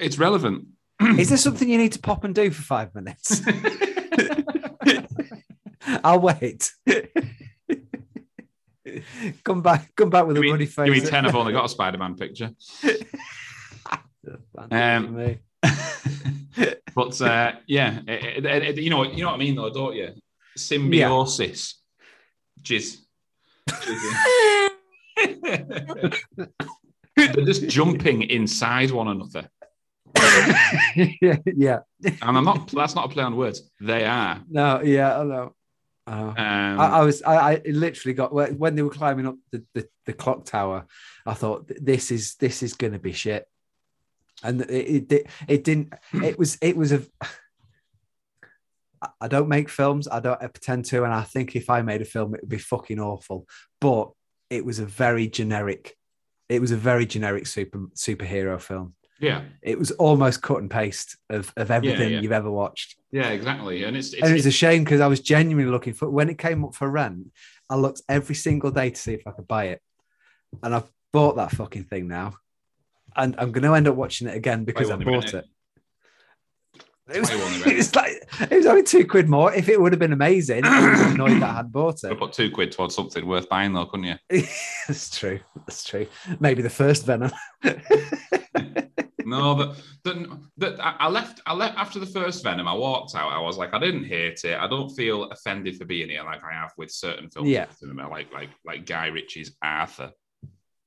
It's relevant. Is there something you need to pop and do for five minutes? I'll wait. come back. Come back with Give a me, ruddy give me 10, I've only got a Spider Man picture. Um, but uh, yeah, it, it- it- you know, you know what I mean, though, don't you? Symbiosis, jizz. They're just jumping inside one another, yeah, yeah. and I'm not. That's not a play on words. They are. No, yeah, I know. I. Um, I, I was, I, I literally got when they were climbing up the, the, the clock tower. I thought this is this is going to be shit, and it, it it didn't. It was it was a I don't make films. I don't pretend to, and I think if I made a film, it would be fucking awful. But it was a very generic. It was a very generic super superhero film. yeah, It was almost cut and paste of, of everything yeah. you've ever watched. Yeah, exactly. And it's, it's, and it's a shame because I was genuinely looking for when it came up for rent. I looked every single day to see if I could buy it, and I've bought that fucking thing now, and I'm going to end up watching it again because I bought it. It was, Why won't you rent it was like it was only two quid more. If it would have been amazing, I was annoyed that I had bought it. put two quid towards something worth buying, though, couldn't you? That's true. That's true. Maybe the first Venom. No, but the, the, I I left. I left after the first Venom. I walked out. I was like, I didn't hate it. I don't feel offended for being here, like I have with certain films. Yeah. cinema, like like like Guy Ritchie's Arthur.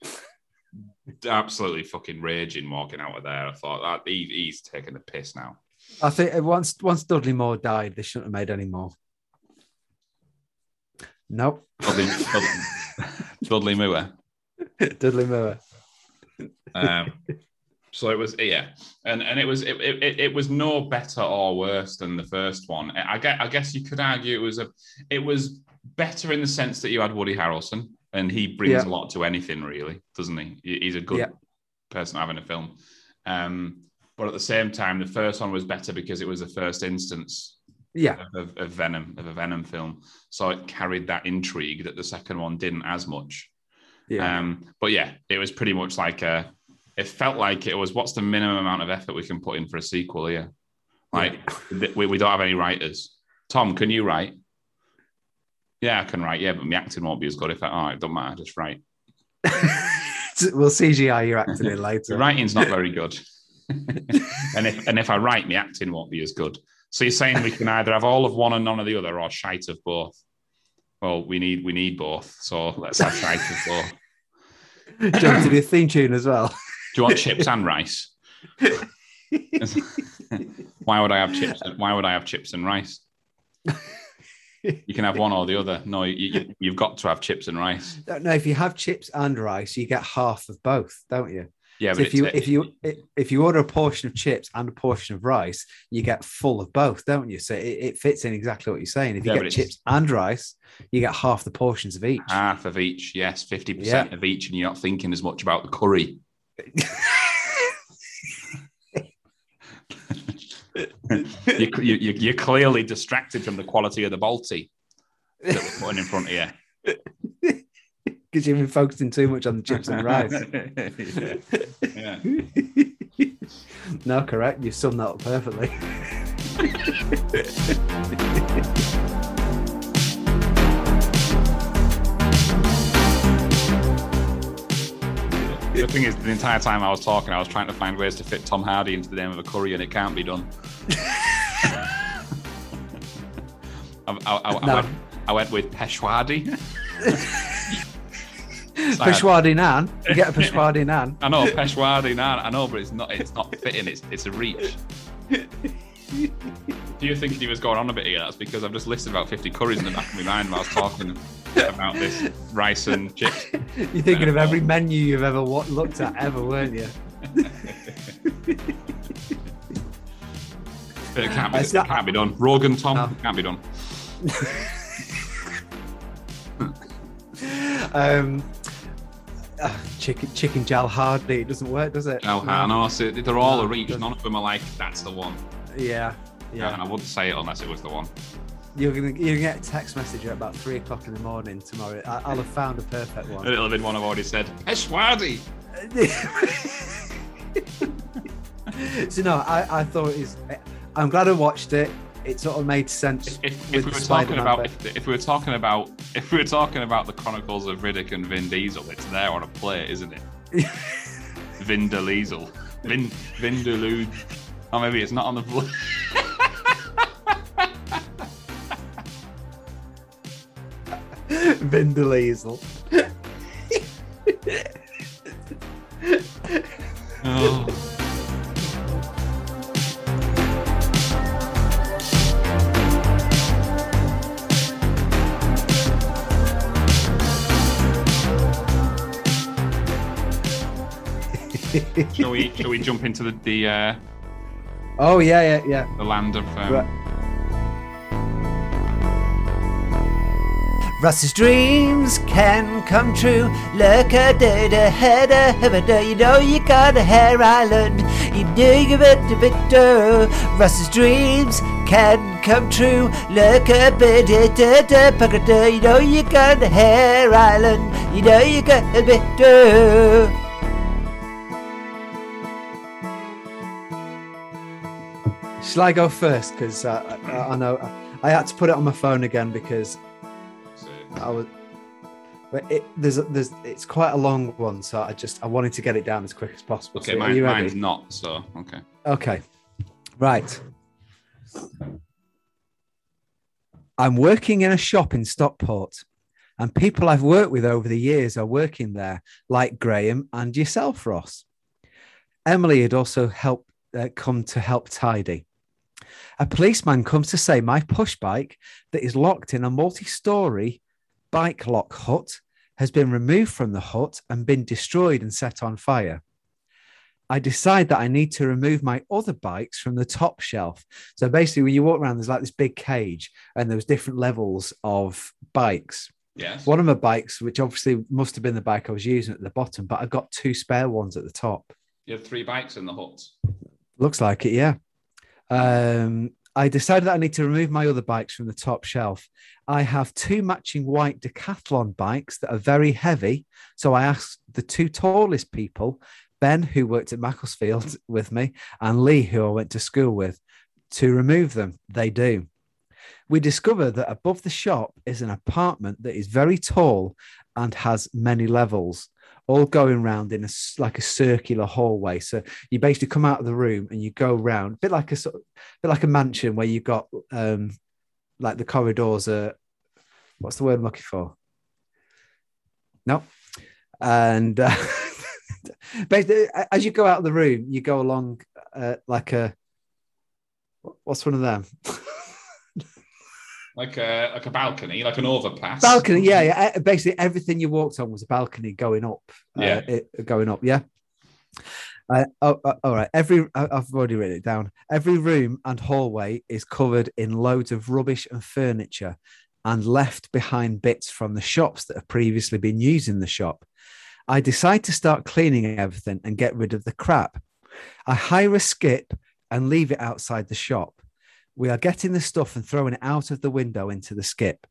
Absolutely fucking raging walking out of there. I thought that he, he's taking the piss now. I think once once Dudley Moore died, they shouldn't have made any more. Nope. Dudley, Dudley, Dudley Moore. Dudley Moore. Um, so it was yeah, and and it was it, it, it was no better or worse than the first one. I guess I guess you could argue it was a it was better in the sense that you had Woody Harrelson and he brings Yeah. a lot to anything really, doesn't he? He- He's a good Yeah. person having a film. Um, but at the same time, the first one was better because it was the first instance Yeah. of, of Venom of a Venom film, so it carried that intrigue that the second one didn't as much. Yeah. Um, but yeah, it was pretty much like a. It felt like it was what's the minimum amount of effort we can put in for a sequel here? Like we, we don't have any writers. Tom, can you write? Yeah, I can write. Yeah, but my acting won't be as good if I. Oh, it don't matter. Just write. we'll CGI your acting in The later. writing's not very good. and if and if I write, my acting won't be as good. So you're saying we can either have all of one and none of the other, or shite of both? Well, we need we need both. So let's have shite of both. Do you want to do a theme tune as well? Do you want chips and rice? why would I have chips? Why would I have chips and rice? You can have one or the other. No, you, have got to have chips and rice. No, if you have chips and rice, you get half of both, don't you? Yeah, So but if you if you if you order a portion of chips and a portion of rice, you get full of both, don't you? So it, it fits in exactly what you're saying. If you Yeah, get chips and rice, you get half the portions of each. half of each, yes, fifty percent of each, and you're not thinking as much about the curry. You, you, you- you're clearly distracted from the quality of the balti that we're putting in front of you. Because you've been focusing too much on the chips and rice. yeah. yeah. no, correct. You've summed that up perfectly. The thing is, the entire time I was talking, I was trying to find ways to fit Tom Hardy into the name of a curry, and it can't be done. I, I, I, I No. went, I went with Peshwadi. Peshwadi Nan. You get a Peshwadi Nan. I know Peshwadi. Nan. I know, but it's not. It's not fitting. It's it's a reach. Do you think he was going on a bit here? That's because I've just listed about 50 curries in the back of my mind while I was talking about this rice and chips. You're thinking of every menu you've ever looked at, ever, weren't you? But it can't be, It's it can't be done. Rogan Tom No. can't be done. Um, uh, chicken, chicken Jal Hardy. It doesn't work, does it? No. Know. So they're all No, a reach. None of them are like that's the one. Yeah, Yeah. And I wouldn't say it unless it was the one. You're gonna you're get a text message at about three o'clock in the morning tomorrow. I, I'll have found a perfect one. It'll have been one I've already said. Peshwadi. so no, I, I thought it's. I'm glad I watched it. It sort of made sense. If, if with we were talking Spider-Man about if, if we were talking about if we were talking about the Chronicles of Riddick and Vin Diesel, it's there on a plate, isn't it? Vin Diesel, Vin Vin Delude. Or maybe it's not on the plate. Vin Diesel. Oh. shall we shall we jump into the the, uh, Oh yeah, yeah, yeah. the land of um, Right. Russ's dreams can come true. Look a at the head of you know you got a hair island. You know you better, better. Russ's dreams can come true. Look a up at it, you know you got the hair island. You know you got the better. Shall I go first? Because uh, I, I know I had to put it on my phone again because I was. But it, there's, there's, it's quite a long one, so I just I wanted to get it down as quick as possible. Okay, So mine, mine's not. So okay. Okay. Right. I'm working in a shop in Stockport, and people I've worked with over the years are working there, like Graham and yourself, Ross. Emily had also helped uh, come to help tidy. A policeman comes to say my push bike that is locked in a multi-story bike lock hut has been removed from the hut and been destroyed and set on fire. I decide that I need to remove my other bikes from the top shelf. So basically, when you walk around, there's like this big cage, and there's different levels of bikes. Yes. One of my bikes, which obviously must have been the bike I was using at the bottom, but I've got two spare ones at the top. You have three bikes in the hut. Looks like it, yeah. Um, I decided that I need to remove my other bikes from the top shelf. I have two matching white decathlon bikes that are very heavy. So I asked the two tallest people, Ben, who worked at Macclesfield with me, and Lee, who I went to school with, to remove them. They do. We discover that above the shop is an apartment that is very tall and has many levels all going round in a like a circular hallway. So you basically come out of the room and you go round, a bit like a sort of, bit like a mansion where you've got um like the corridors are what's the word I'm looking for? No. And uh, basically, as you go out of the room, you go along uh, like a what's one of them? Like a like a balcony, like an overpass. balcony yeah, yeah. Eh, basically everything you walked on was a balcony going up. Uh, Yeah. it- going up yeah. Uh, oh, uh, all right. Every i've already written it down. Every room and hallway is covered in loads of rubbish and furniture and left behind bits from the shops that have previously been used in the shop. I decide to start cleaning everything and get rid of the crap. I hire a skip and leave it outside the shop we are getting the stuff and throwing it out of the window into the skip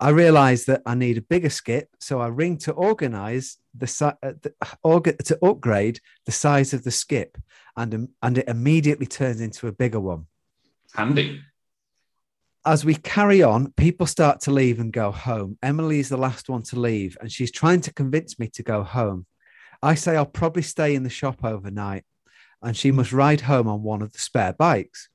I realized that I need a bigger skip, so I ring to organize the, si- uh, the orga- to upgrade the size of the skip, and um, and it immediately turns into a bigger one. Handy. As we carry on, people start to leave and go home. Emily is the last one to leave, and she's trying to convince me to go home. I say I'll probably stay in the shop overnight, and she must ride home on one of the spare bikes.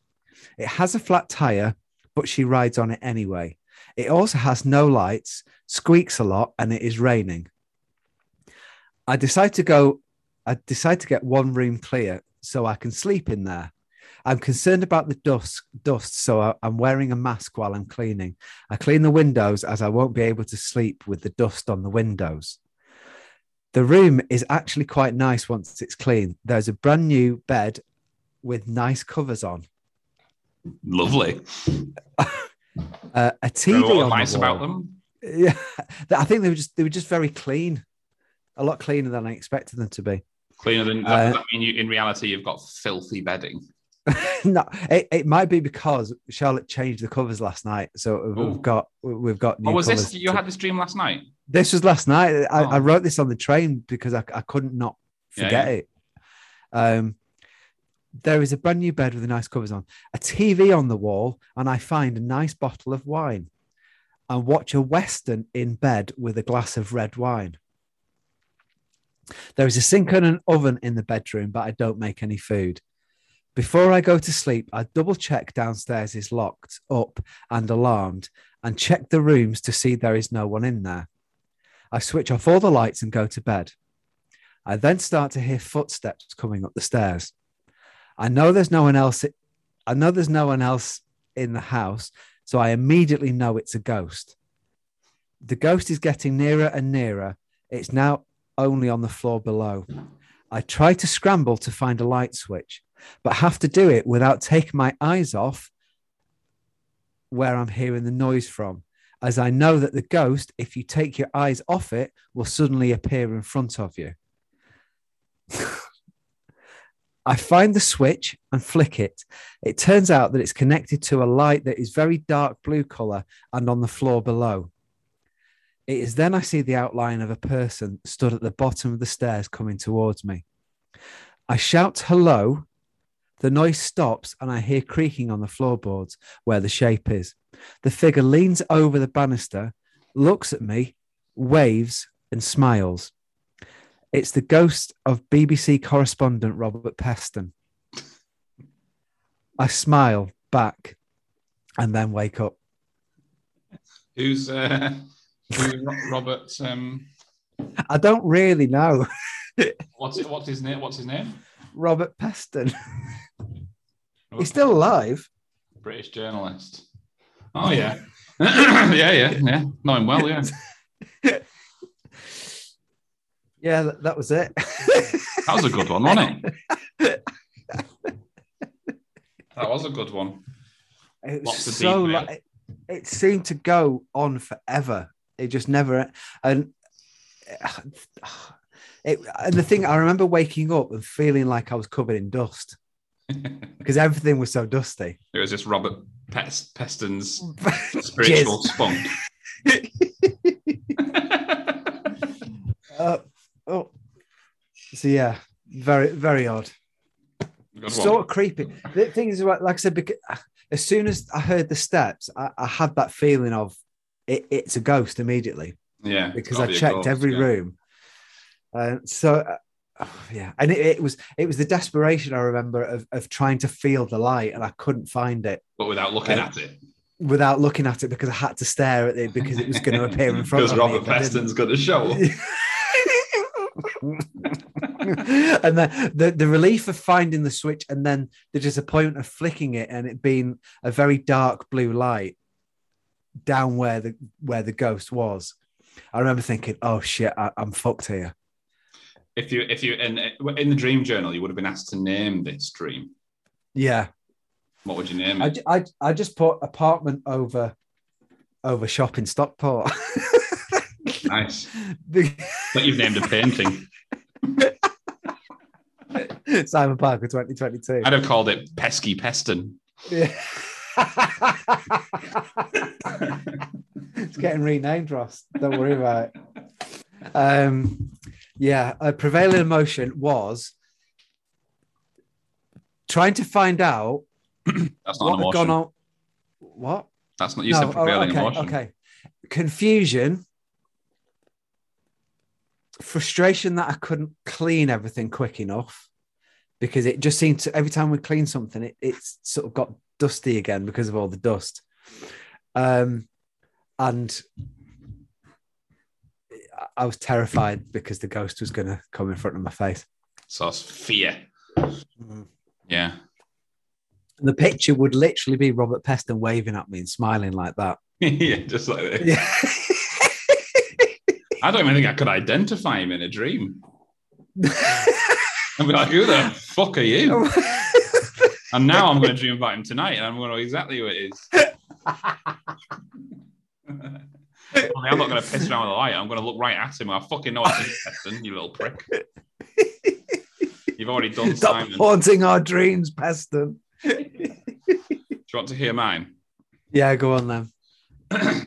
It has a flat tire, but she rides on it anyway. It also has no lights, squeaks a lot, and it is raining. I decide to go, I decide to get one room clear so I can sleep in there. I'm concerned about the dust, dust, so I, I'm wearing a mask while I'm cleaning. I clean the windows as I won't be able to sleep with the dust on the windows. The room is actually quite nice once it's clean. There's a brand new bed with nice covers on, Lovely. uh, a TV on nice the wall. about them? Yeah, I think they were just they were just very clean, a lot cleaner than I expected them to be. Cleaner than Uh, does that mean you in reality you've got filthy bedding? no, it, it might be because Charlotte changed the covers last night, so Ooh. we've got we've got. New Or was this you to- had this dream last night? This was last night. I, I Oh. wrote this on the train because I, I couldn't not Yeah, forget yeah. it. Um, there is a brand new bed with nice covers on, a TV on the wall, and I find a nice bottle of wine and watch a Western in bed with a glass of red wine. There is a sink and an oven in the bedroom, but I don't make any food. Before I go to sleep, I double check downstairs is locked up and alarmed and check the rooms to see there is no one in there. I switch off all the lights and go to bed. I then start to hear footsteps coming up the stairs. I know there's no one else. I know there's no one else in the house, so I immediately know it's a ghost. The ghost is getting nearer and nearer. It's now only on the floor below. I try to scramble to find a light switch, but have to do it without taking my eyes off where I'm hearing the noise from, as I know that the ghost, if you take your eyes off it, will suddenly appear in front of you. I find the switch and flick it. It turns out that it's connected to a light that is very dark blue color and on the floor below. It is then I see the outline of a person stood at the bottom of the stairs coming towards me. I shout hello. The noise stops and I hear creaking on the floorboards where the shape is. The figure leans over the banister, looks at me, waves, and smiles. It's the ghost of BBC correspondent Robert Peston. I smile back and then wake up. Who's uh, who's Robert? Um, I don't really know. what's it? What's his name? What's his name? Robert Peston. He's still alive. British journalist. Oh yeah, yeah, yeah, yeah. Know him well. Yeah, Yeah, that, that was it. that was a good one, wasn't it? That was a good one. It was so like it, it seemed to go on forever. It just never and it and the thing I remember waking up and feeling like I was covered in dust because everything was so dusty. It was just Robert Pest- Peston's spiritual spunk. Uh, oh, so yeah, very very odd. Sort of creepy. The thing is, like I said, because as soon as I heard the steps, I, I had that feeling of it, it's a ghost immediately Yeah, because I be checked ghost, every yeah. room. Uh, so uh, oh, yeah, and it, it was it was the desperation I remember of, of trying to feel the light, and I couldn't find it but without looking Uh, at it. without looking at it because I had to stare at it because it was going to appear in front Because of Robert me. I didn't. Peston's going to show up. and the, the the relief of finding the switch and then the disappointment of flicking it and it being a very dark blue light down where the where the ghost was i remember thinking oh shit I, i'm fucked here If you, if you, in, in the dream journal, you would have been asked to name this dream. yeah What would you name I, it? I, I just put apartment over over shop in stockport nice. But you've named a painting. simon parker 2022 I'd have called it Pesky Peston. Yeah. it's getting renamed, Ross. Don't worry about it. Um, yeah, a prevailing emotion was trying to find out That's not what had gone on. What? That's not. You No, said oh, prevailing okay, emotion. okay. Confusion, frustration that I couldn't clean everything quick enough because it just seemed to every time we clean something, it, it's sort of got dusty again because of all the dust. Um, and I- was terrified because the ghost was going to come in front of my face. So it's fear. Yeah. The picture would literally be Robert Peston waving at me and smiling like that. yeah, just like that. Yeah. I don't even think I could identify him in a dream. I'd be like, who the fuck are you? And now I'm going to dream about him tonight, and I'm going to know exactly who it is. Only I'm not going to piss around with the light. I'm going to look right at him. I fucking know it's Peston, you little prick. You've already done Stop Simon. Haunting our dreams, Peston. you want to hear mine? Yeah, go on then.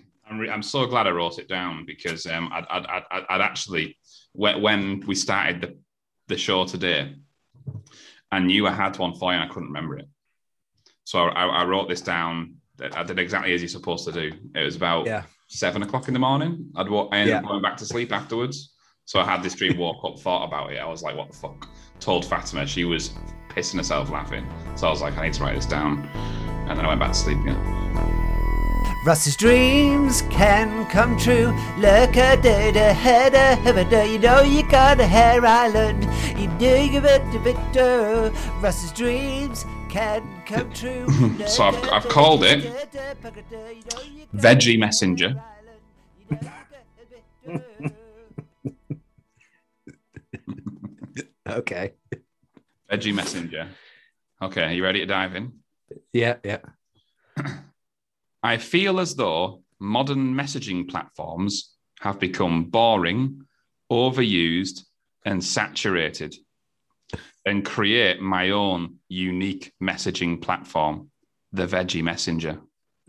I'm, so glad I wrote it down because um, I'd, I'd, I'd, I'd- actually, when, when we started the, the show today, I knew I had one for you and I couldn't remember it. So I, I, wrote this down. I did exactly as you're supposed to do. It was about Yeah. seven o'clock in the morning. I'd wa- I ended up going back to sleep afterwards. So I had this dream, woke up, thought about it. I was like, what the fuck? Told Fatima. She was pissing herself laughing. So I was like, I need to write this down. And then I went back to sleep again. Russ's dreams can come true. Look at the the head of it. You know you got a hair island. You know you bit a bit. uh, Russ's dreams can come true. So I've- I've called it Veggie Messenger. Okay. Veggie Messenger. Okay, are you ready to dive in? Yeah, yeah. I feel as though modern messaging platforms have become boring, overused, and saturated. and create my own unique messaging platform, the Veggie Messenger.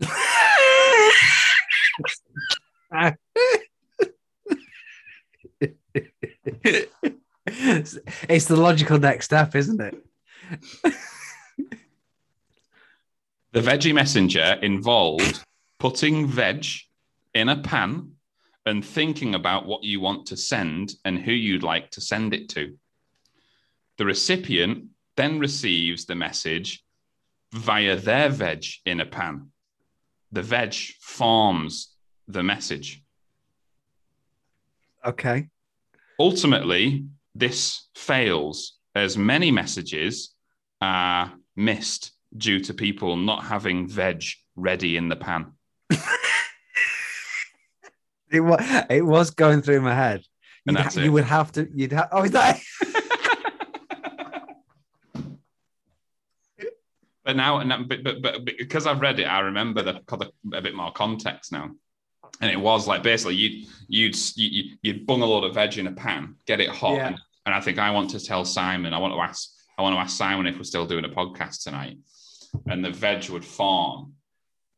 it's the logical next step, isn't it? The Veggie Messenger involved putting veg in a pan and thinking about what you want to send and who you'd like to send it to. The recipient then receives the message via their veg in a pan. The veg forms the message. Okay. Ultimately, this fails as many messages are missed due to people not having veg ready in the pan. It was, it was going through my head. And You'd ha-. You would have to. You'd have. Oh, is that? But now, and but, but, but because I've read it, I remember the, the a bit more context now. And it was like basically you'd you'd you- you'd bung a lot of veg in a pan, get it hot, Yeah. and, and I think I want to tell Simon, I want to ask, I want to ask Simon if we're still doing a podcast tonight, and the veg would farm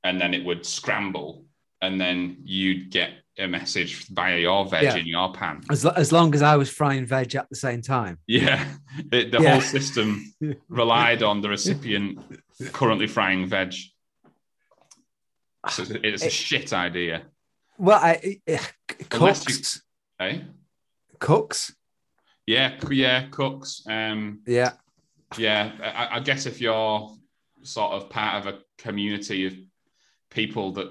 and then it would scramble, and then you'd get a message via your veg Yeah. in your pan. As, as long as I was frying veg at the same time. Yeah, it, the Yeah. whole system relied on the recipient currently frying veg. So it's a- It- shit idea, Well, I, I Unless you- cooks. eh? Cooks. Yeah, yeah, cooks. Um, Yeah. yeah, I, I guess if you're sort of part of a community of people that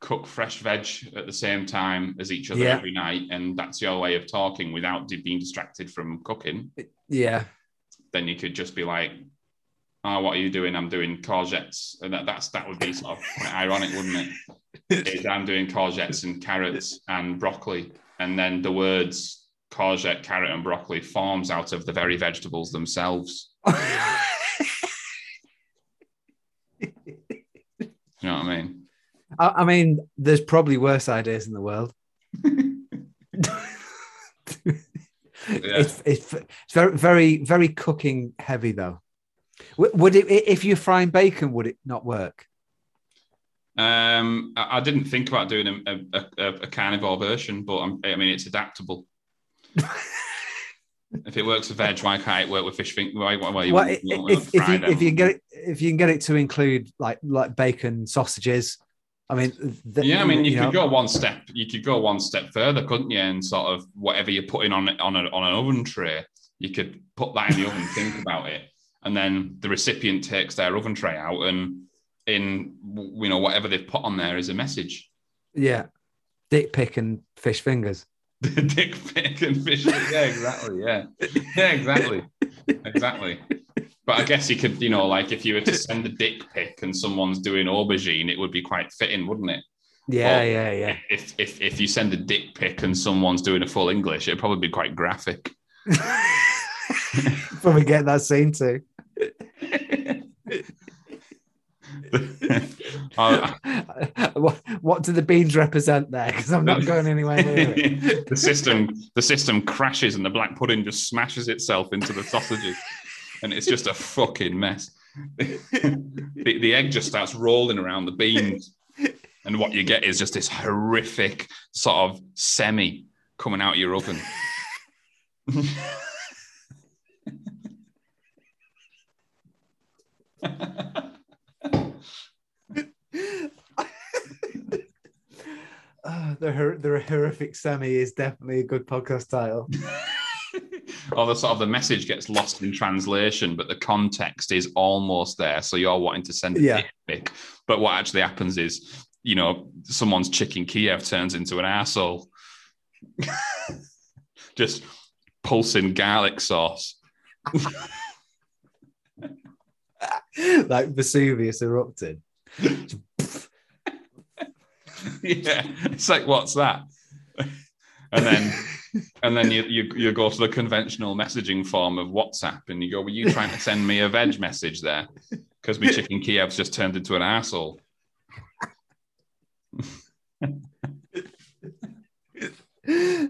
cook fresh veg at the same time as each other Yeah. every night, and that's your way of talking without being distracted from cooking, Yeah. then you could just be like, "Oh, what are you doing? I'm doing courgettes," and that, that's that would be sort of quite ironic, wouldn't it? Is I'm doing courgettes and carrots and broccoli, and then the words courgette, carrot, and broccoli forms out of the very vegetables themselves. You know what I mean? I, I mean, there's probably worse ideas in the world. It's, it's it's very very very cooking heavy though. Would it if you're frying bacon? Would it not work? Um, I, I didn't think about doing a, a, a, a carnivore version, but I'm, I mean, it's adaptable. if it works with veg, why can't it work with fish? Fin- why, why, why Well, you if, if you if you can get it if you can get it to include like like bacon sausages, I mean, th- yeah, I mean, you, know, could go one step. You could go one step further, couldn't you? And sort of whatever you're putting on it on a, on an oven tray, you could put that in the oven, think about it, and then the recipient takes their oven tray out, and in you know whatever they've put on there is a message. Yeah, dick pic and fish fingers. The dick pic and fish. Yeah, exactly. Yeah, yeah, exactly, exactly. But I guess you could, you know, like if you were to send a dick pic and someone's doing aubergine, it would be quite fitting, wouldn't it? Yeah, Well, yeah, yeah. If if if you send a dick pic and someone's doing a full English, it'd probably be quite graphic. Probably get that scene too. Uh, what, what do the beans represent there? Because I'm not going anywhere near it. the system the system crashes and the black pudding just smashes itself into the sausages. And it's just a fucking mess. The, the egg just starts rolling around the beans. And what you get is just this horrific sort of semi coming out of your oven Uh, the the horrific semi is definitely a good podcast title. or the sort of the message gets lost in translation, but the context is almost there. So you're wanting to send a Yeah. but what actually happens is, you know, someone's chicken Kiev turns into an asshole, just pulsing garlic sauce. like Vesuvius erupted. yeah, it's like what's that? And then, and then you, you you go to the conventional messaging form of WhatsApp, and you go, "Were you trying to send me a veg message there?" Because my chicken Kiev's just turned into an asshole. I,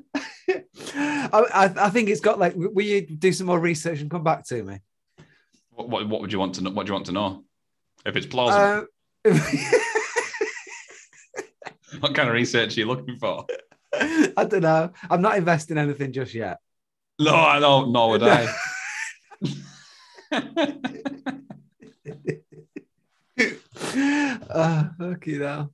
I, think it's got like. Will you do some more research and come back to me? What, what, what would you want to know? What do you want to know? If it's plausible, Uh, what kind of research are you looking for? I don't know. I'm not investing anything just yet. No, I don't. Nor would I. uh, okay, now.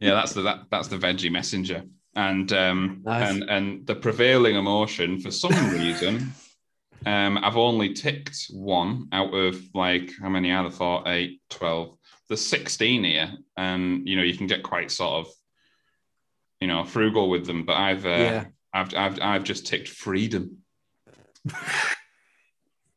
yeah, that's the that, that's the veggie messenger, and um, Nice. and and the prevailing emotion for some reason. Um, I've only ticked one out of like how many are there? Four, eight, 12. There's 16 here, and you know you can get quite sort of, you know, frugal with them. But I've uh, Yeah. I've I've I've just ticked freedom.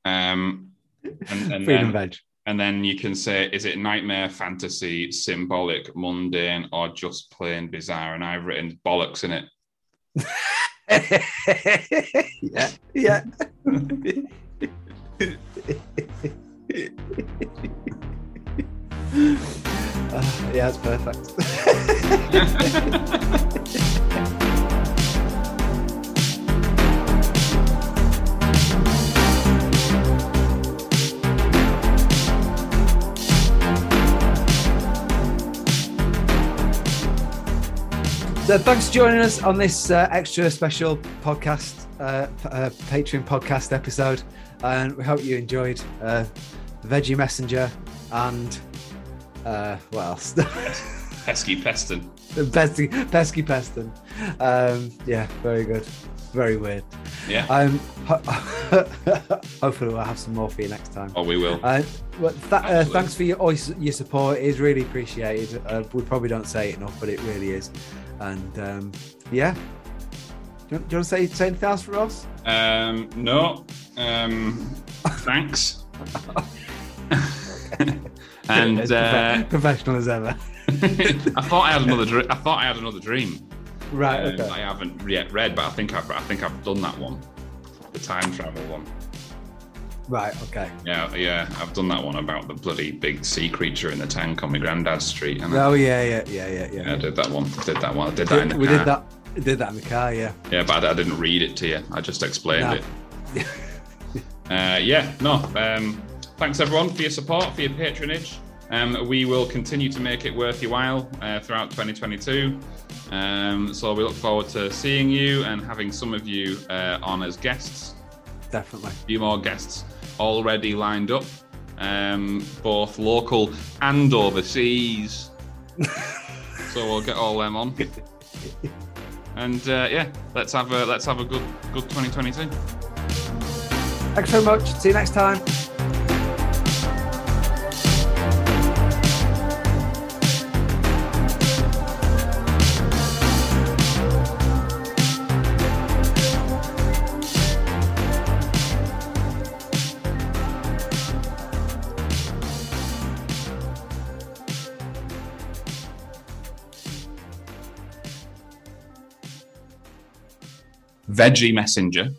um, and, and Freedom then, veg. and then you can say, is it nightmare, fantasy, symbolic, mundane, or just plain bizarre? And I've written bollocks in it. yeah, yeah. Uh, yeah, it's perfect. So thanks for joining us on this uh, extra special podcast, uh, uh, Patreon podcast episode, and we hope you enjoyed uh, Veggie Messenger and uh, what else? Pesky Peston. pesky, pesky Peston. Um, yeah, very good, very weird. Yeah. Um, ho- hopefully we'll have some more for you next time. Oh, we will. Uh, well, th- uh, thanks for your your support. It is really appreciated. Uh, we probably don't say it enough, but it really is. And um, yeah, do you, want- do you want to say, say anything else for us? Um, no. Um, thanks. and uh, professional as ever. I thought I had another. Dr- I thought I had another dream. Right. Um, Okay. I haven't yet read, but I think I've. I think I've done that one, the time travel one. Right. Okay. Yeah, yeah, I've done that one about the bloody big sea creature in the tank on my granddad's street. And I, Oh yeah, yeah, yeah, yeah, yeah. yeah, I did that one. Did that one. I did that in the we car. did that. Did that in the car. Yeah. Yeah, but I, I didn't read it to you. I just explained No. it. Uh, yeah, no. Um, thanks everyone for your support, for your patronage. Um, we will continue to make it worth your while uh, throughout 2022. Um, so we look forward to seeing you and having some of you uh, on as guests. Definitely. A few more guests already lined up, um, both local and overseas. so we'll get all them on. And uh, yeah, let's have a let's have a good good 2022. Thanks very much. See you next time. Veggie Messenger